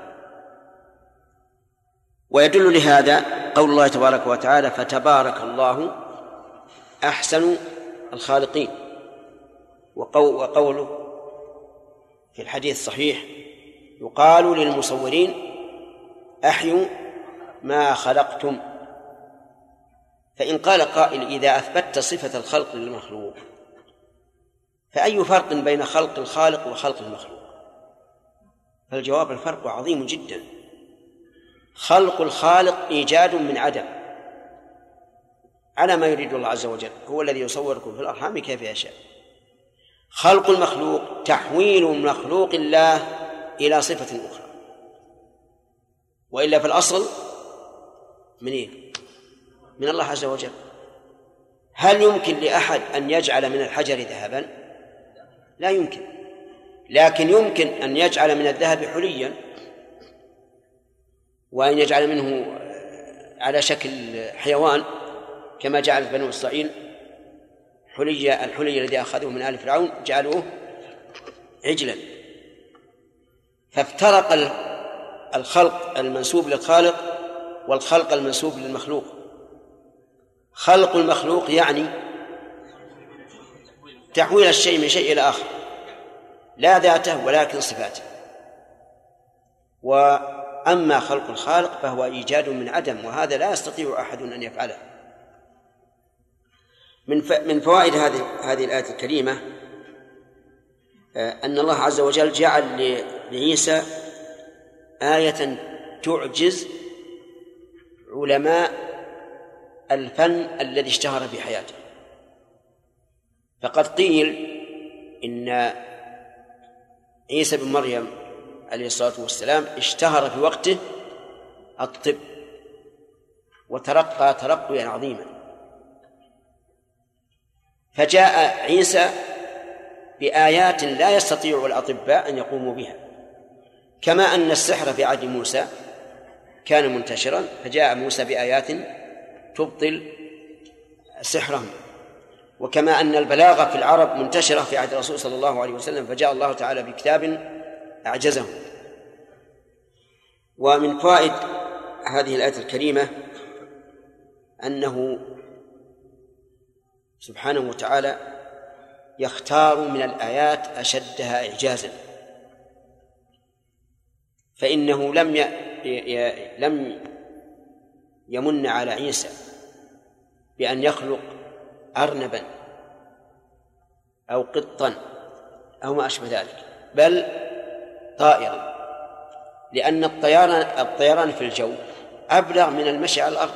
ويدل لهذا قول الله تبارك وتعالى فتبارك الله أحسن الخالقين وقوله في الحديث الصحيح يقال للمصورين أحيوا ما خلقتم. فإن قال قائل إذا أثبتت صفة الخلق للمخلوق فأي فرق بين خلق الخالق وخلق المخلوق؟ فالجواب الفرق عظيم جدا. خلق الخالق إيجاد من عدم على ما يريد الله عز وجل هو الذي يصوركم في الأرحام كيف يشاء. خلق المخلوق تحويل مخلوق الله إلى صفة أخرى. وإلا في الأصل من إيه؟ من الله عز وجل. هل يمكن لأحد أن يجعل من الحجر ذهبا؟ لا يمكن. لكن يمكن أن يجعل من الذهب حليا وأن يجعل منه على شكل حيوان كما جعل بنو إسرائيل حلي الحلي الذي أخذوه من آل فرعون جعلوه عجلا. فافترق الخلق المنسوب للخالق والخلق المنسوب للمخلوق. خلق المخلوق يعني تحويل الشيء من شيء إلى آخر لا ذاته ولكن صفاته. وأما خلق الخالق فهو إيجاد من عدم وهذا لا يستطيع أحد أن يفعله. من من فوائد هذه هذه الآية الكريمة آه، أن الله عز وجل جعل لعيسى آية تعجز علماء الفن الذي اشتهر في حياته فقد قيل إن عيسى بن مريم عليه الصلاة والسلام اشتهر في وقته الطب وترقى ترقيا عظيما. فجاء عيسى بآيات لا يستطيع الأطباء أن يقوموا بها كما أن السحر في عهد موسى كان منتشرا فجاء موسى بآيات تبطل سحرهم وكما أن البلاغة في العرب منتشرة في عهد الرسول صلى الله عليه وسلم فجاء الله تعالى بكتاب أعجزهم ومن فوائد هذه الآية الكريمة أنه سبحانه وتعالى يختار من الآيات أشدها إعجازا فإنه لم. لم يمن على عيسى بأن يخلق أرنبا أو قطا أو ما أشبه ذلك بل طائرا لأن الطيران الطيران في الجو أبلغ من المشي على الأرض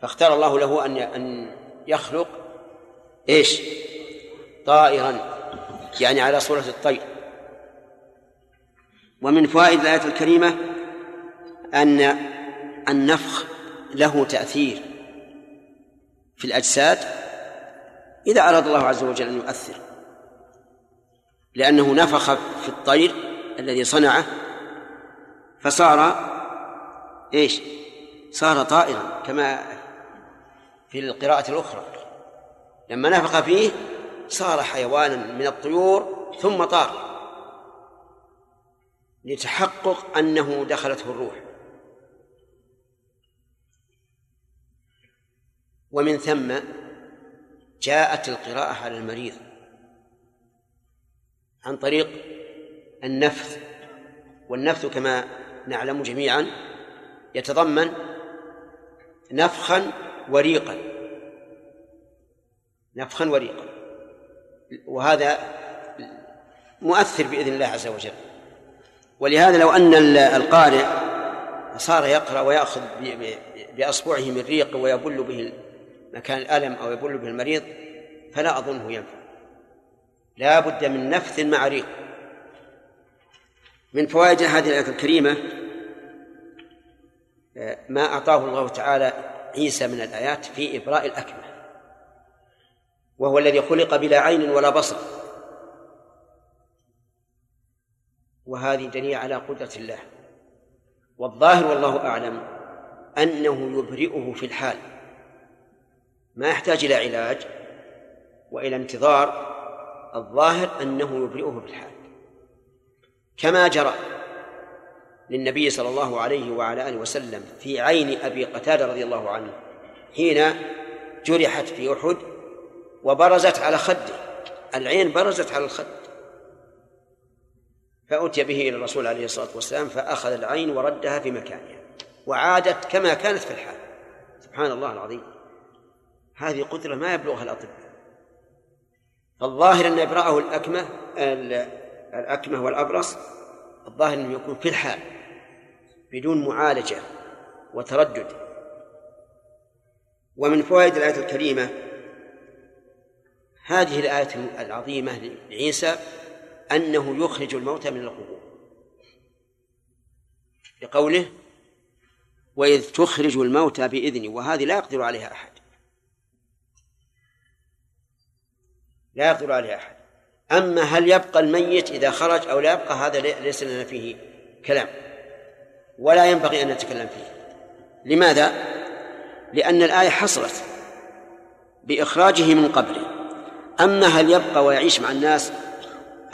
فاختار الله له أن أن يخلق إيش؟ طائرا يعني على صورة الطير ومن فوائد الآية الكريمة أن النفخ له تأثير في الأجساد إذا أراد الله عز وجل أن يؤثر لأنه نفخ في الطير الذي صنعه فصار إيش؟ صار طائرا كما في القراءة الأخرى لما نفخ فيه صار حيوانا من الطيور ثم طار لتحقق أنه دخلته الروح. ومن ثم جاءت القراءة على المريض عن طريق النفث والنفث كما نعلم جميعا يتضمن نفخا وريقا نفخا وريقا. وهذا مؤثر بإذن الله عز وجل. ولهذا لو أن القارئ صار يقرأ ويأخذ بأصبعه من ريق ويبل به مكان الألم أو يبل به المريض فلا أظنه ينفع. لا بد من نفث مع ريق. من فوائد هذه الآية الكريمة آه، ما أعطاه الله تعالى عيسى من الآيات في إبراء الأكمة وهو الذي خلق بلا عين ولا بصر. وهذه دليل على قدرة الله. والظاهر والله أعلم أنه يبرئه في الحال. ما يحتاج إلى علاج وإلى انتظار الظاهر أنه يبرئه في الحال. كما جرى للنبي صلى الله عليه وعلى آله وسلم في عين أبي قتادة رضي الله عنه حين جرحت في أحد وبرزت على خده. العين برزت على الخد. فأتي به إلى الرسول عليه الصلاة والسلام فأخذ العين وردها في مكانها وعادت كما كانت في الحال. سبحان الله العظيم. هذه قدرة ما يبلغها الأطباء. فالظاهر أن إبراءه الأكمة الأكمة والأبرص الظاهر أنه يكون في الحال بدون معالجة وتردد. ومن فوائد الآية الكريمة هذه الآية العظيمة لعيسى أنه يخرج الموتى من القبور. لقوله وإذ تخرج الموتى بإذني وهذه لا يقدر عليها أحد. لا يقدر عليها أحد. أما هل يبقى الميت إذا خرج أو لا يبقى هذا ليس لنا فيه كلام. ولا ينبغي أن نتكلم فيه. لماذا؟ لأن الآية حصلت بإخراجه من قبره أما هل يبقى ويعيش مع الناس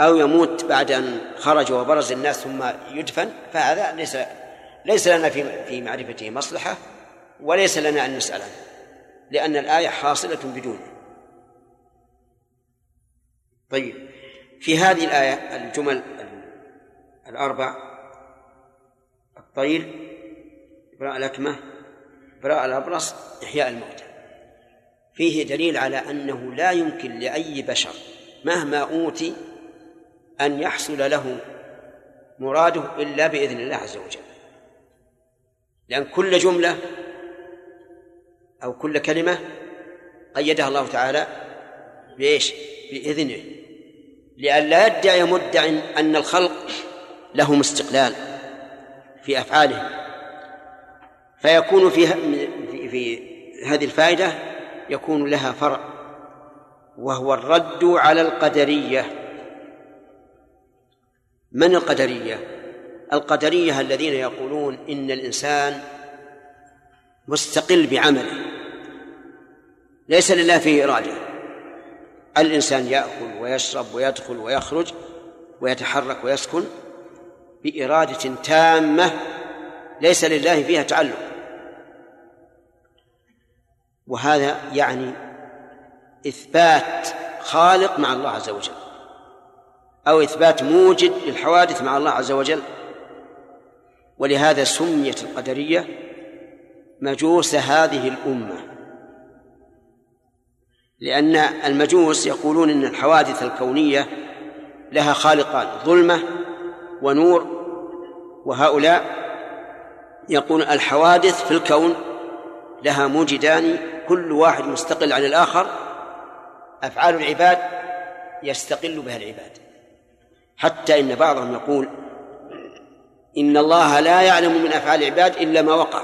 أو يموت بعد أن خرج وبرز الناس ثم يدفن فهذا ليس ليس لنا في في معرفته مصلحة وليس لنا أن نسأل لأن الآية حاصلة بدونه طيب في هذه الآية الجمل الأربع الطير إبراء الأكمة إبراء الأبرص إحياء الموتى. فيه دليل على أنه لا يمكن لأي بشر مهما أوتي أن يحصل له مراده إلا بإذن الله عز وجل. لأن كل جملة أو كل كلمة قيدها الله تعالى بإيش؟ بإذنه. لئلا يدعي مدع أن الخلق لهم استقلال في أفعالهم فيكون في في هذه الفائدة يكون لها فرع وهو الرد على القدرية. من القدرية؟ القدرية الذين يقولون إن الإنسان مستقل بعمله ليس لله فيه إرادة. الإنسان يأكل ويشرب ويدخل ويخرج ويتحرك ويسكن بإرادة تامة ليس لله فيها تعلق. وهذا يعني إثبات خالق مع الله عز وجل. أو إثبات موجد للحوادث مع الله عز وجل. ولهذا سميت القدرية مجوس هذه الأمة. لأن المجوس يقولون إن الحوادث الكونية لها خالقان ظلمة ونور. وهؤلاء يقول الحوادث في الكون لها موجدان كل واحد مستقل عن الآخر. أفعال العباد يستقل بها العباد. حتى إن بعضهم يقول إن الله لا يعلم من أفعال العباد إلا ما وقع.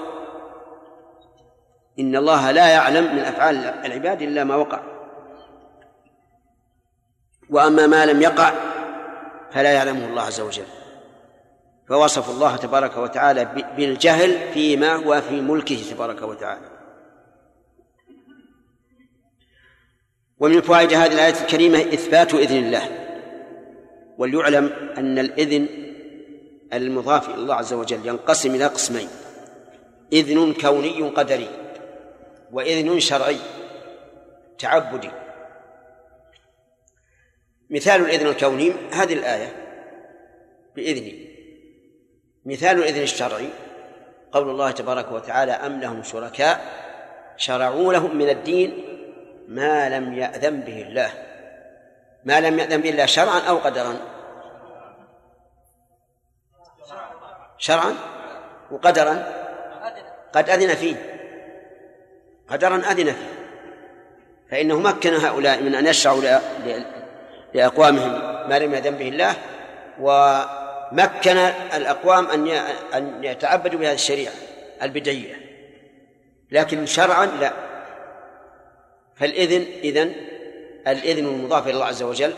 إن الله لا يعلم من أفعال العباد إلا ما وقع. وأما ما لم يقع فلا يعلمه الله عز وجل. فوصف الله تبارك وتعالى بالجهل فيما هو في ملكه تبارك وتعالى. ومن فوائد هذه الآية الكريمة إثبات إذن الله. وليعلم أن الإذن المضاف إلى الله عز وجل ينقسم إلى قسمين. إذن كوني قدري وإذن شرعي تعبدي. مثال الإذن الكوني هذه الآية بإذني. مثال الإذن الشرعي قول الله تبارك وتعالى أم لهم شركاء شرعوا لهم من الدين ما لم يأذن به الله. ما لم يأذن به الله شرعا أو قدرا. شرعا وقدرا. قد أذن فيه. قدرا أذن فيه. فإنه مكن هؤلاء من أن يشرعوا لأقوامهم ما لم يأذن به الله ومكن الأقوام أن أن يتعبدوا بهذه الشريعة البدعية. لكن شرعا لا. فالإذن إذن الإذن المضاف إلى الله عز وجل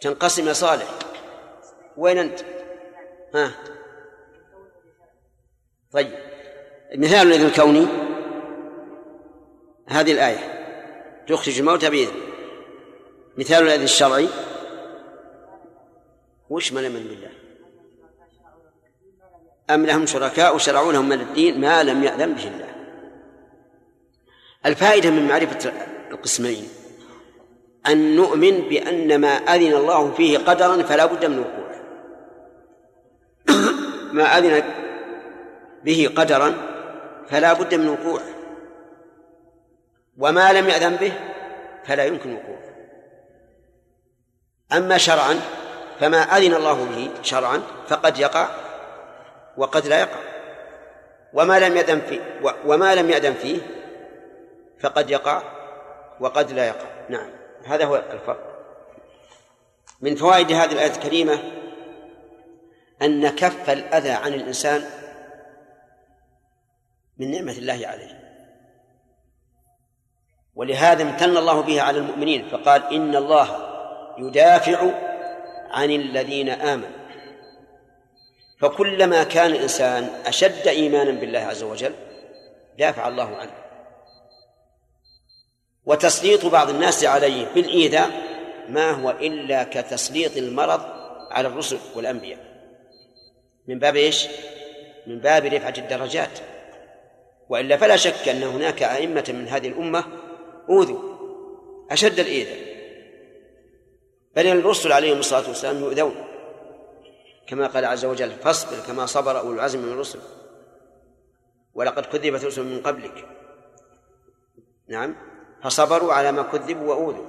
تنقسم إلى صالح. وين أنت؟ ها؟ طيب. مثال الإذن الكوني. هذه الآية. تخرج الموتى بإذن. مثال الإذن الشرعي. وش من يمن بالله؟ أم لهم شركاء شرعوا لهم من الدين ما لم يأذن به الله. الفائدة من معرفة القسمين. أن نؤمن بأن ما أذن الله فيه قدرا فلا بد من وقوعه ما أذن به قدرا فلا بد من وقوعه وما لم يأذن به فلا يمكن وقوعه أما شرعا فما أذن الله به شرعا فقد يقع وقد لا يقع. وما لم يأذن فيه وما لم يأذن فيه فقد يقع وقد لا يقع. نعم. هذا هو الفرق. من فوائد هذه الآية الكريمة أن كف الأذى عن الإنسان من نعمة الله عليه. ولهذا امتن الله به على المؤمنين فقال إن الله يدافع عن الذين آمنوا. فكلما كان الإنسان أشد إيمانا بالله عز وجل دافع الله عنه. وتسليط بعض الناس عليه بالإيذاء ما هو إلا كتسليط المرض على الرسل والأنبياء. من باب إيش؟ من باب رفعة الدرجات. وإلا فلا شك أن هناك أئمة من هذه الأمة أوذوا أشد الإيذاء. بل الرسل عليهم الصلاة والسلام يؤذون. كما قال عز وجل فاصبر كما صبر أولو العزم من الرسل. ولقد كذبت رسل من قبلك. نعم. فصبروا على ما كذبوا وأوذوا.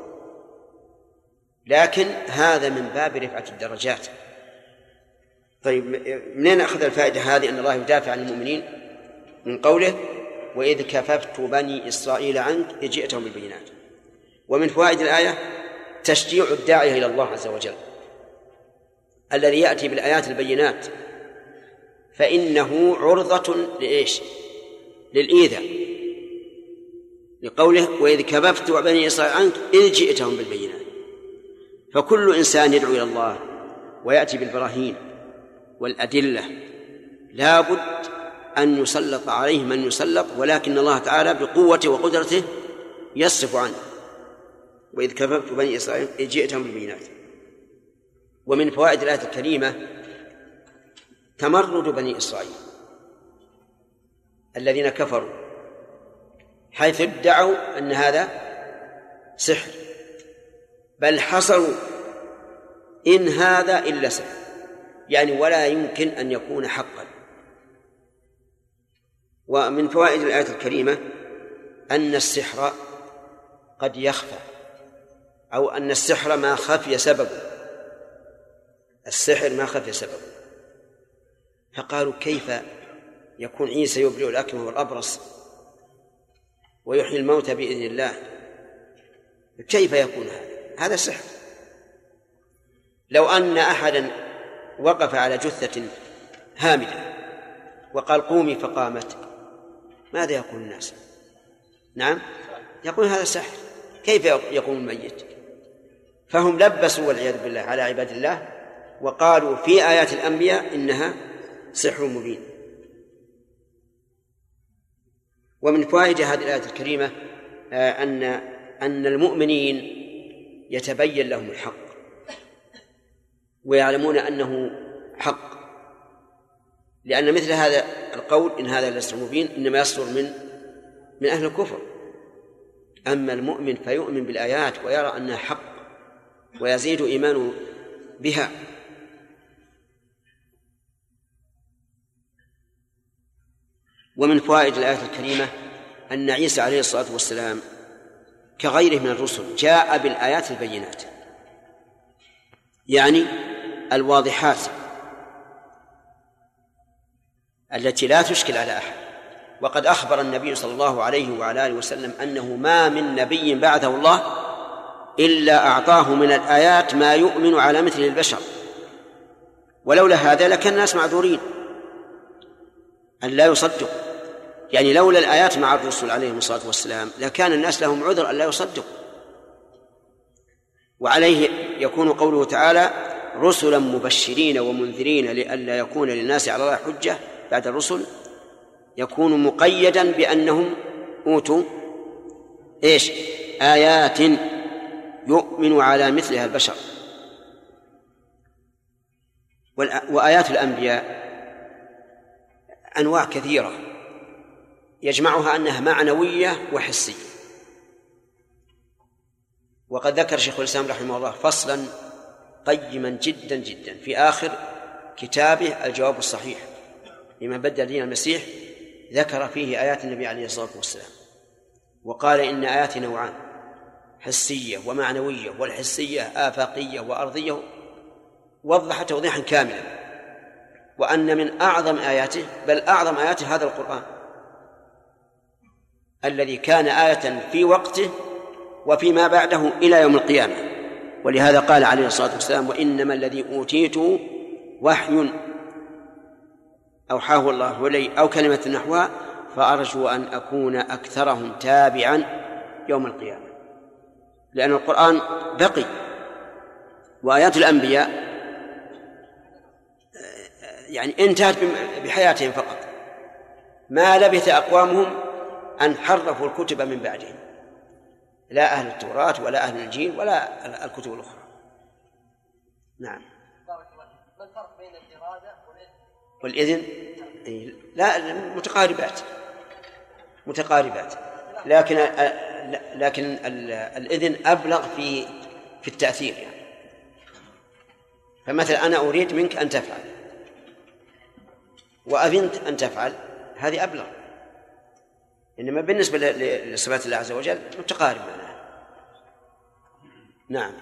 لكن هذا من باب رفعة الدرجات. طيب منين أخذ الفائدة هذه أن الله يدافع عن المؤمنين؟ من قوله وإذ كففت بني إسرائيل عنك جئتهم بالبينات. ومن فوائد الآية تشجيع الداعية إلى الله عز وجل. الذي يأتي بالآيات البينات. فإنه عرضة لإيش؟ للإيذاء. لقوله وإذ كففت بني إسرائيل عنك إذ جئتهم بالبينات. فكل إنسان يدعو إلى الله ويأتي بالبراهين والأدلة. لا بد أن يسلط عليه من يسلط ولكن الله تعالى بقوته وقدرته يصرف عنه. وإذ كففت بني إسرائيل إذ جئتهم بالبينات. ومن فوائد الآية الكريمة تمرد بني إسرائيل الذين كفروا. حيث ادعوا أن هذا سحر. بل حصروا إن هذا إلا سحر. يعني ولا يمكن أن يكون حقا. ومن فوائد الآية الكريمة أن السحر قد يخفى أو أن السحر ما خفي سببه السحر ما خفي سببه فقالوا كيف يكون عيسى يبرئ الأكمة والأبرص ويحيي الموتى بإذن الله. كيف يكون هذا؟ هذا سحر. لو أن أحدا وقف على جثة هامدة وقال قومي فقامت ماذا يقول الناس؟ نعم يقول هذا سحر. كيف يقوم الميت؟ فهم لبسوا والعياذ بالله على عباد الله وقالوا في آيات الأنبياء إنها سحر مبين. ومن فوائد هذه الآية الكريمة آه، أن أن المؤمنين يتبين لهم الحق ويعلمون أنه حق. لأن مثل هذا القول إن هذا ليس مبين إنما يصدر من من أهل الكفر. أما المؤمن فيؤمن بالآيات ويرى أنها حق ويزيد إيمانه بها. ومن فوائد الآية الكريمة أن عيسى عليه الصلاة والسلام كغيره من الرسل جاء بالآيات البينات. يعني الواضحات التي لا تشكل على أحد. وقد أخبر النبي صلى الله عليه وعلى آله وسلم أنه ما من نبي بعثه الله إلا أعطاه من الآيات ما يؤمن على مثل البشر. ولولا هذا لكان الناس معذورين. أن لا يصدقوا. يعني لولا الآيات مع الرسل عليهم الصلاة والسلام لكان الناس لهم عذر أن لا يصدقوا. وعليه يكون قوله تعالى رسلا مبشرين ومنذرين لئلا يكون للناس على الله حجة. بعد الرسل يكون مقيدا بأنهم أوتوا إيش؟ آيات يؤمن على مثلها البشر. وآيات الأنبياء أنواع كثيرة. يجمعها أنها معنوية وحسية. وقد ذكر شيخ الإسلام رحمه الله فصلا قيما جدا جدا في آخر كتابه الجواب الصحيح لمن بدل دين المسيح ذكر فيه آيات النبي عليه الصلاة والسلام. وقال إن آيات نوعان حسية ومعنوية والحسية آفاقية وأرضية وضح توضيحا كاملا. وأن من أعظم آياته بل أعظم آياته هذا القرآن الذي كان آية في وقته وفيما بعده إلى يوم القيامة. ولهذا قال عليه الصلاة والسلام وإنما الذي أوتيته وحي أوحاه الله إلي أو كلمة نحوها فأرجو أن أكون أكثرهم تابعا يوم القيامة. لأن القرآن بقي وآيات الأنبياء يعني انتهت بحياتهم فقط. ما لبث أقوامهم أن حرفوا الكتب من بعدهم. لا أهل التوراة ولا أهل الإنجيل ولا الكتب الأخرى. نعم.
ما الفرق بين الإرادة
والإذن لا متقاربات. متقاربات. لكن لكن الإذن أبلغ في في التأثير يعني. فمثلا أنا أريد منك أن تفعل. وأذنت أن تفعل هذه أبلغ. إنما بالنسبة لصفات الله عز وجل متقارب معناها نعم.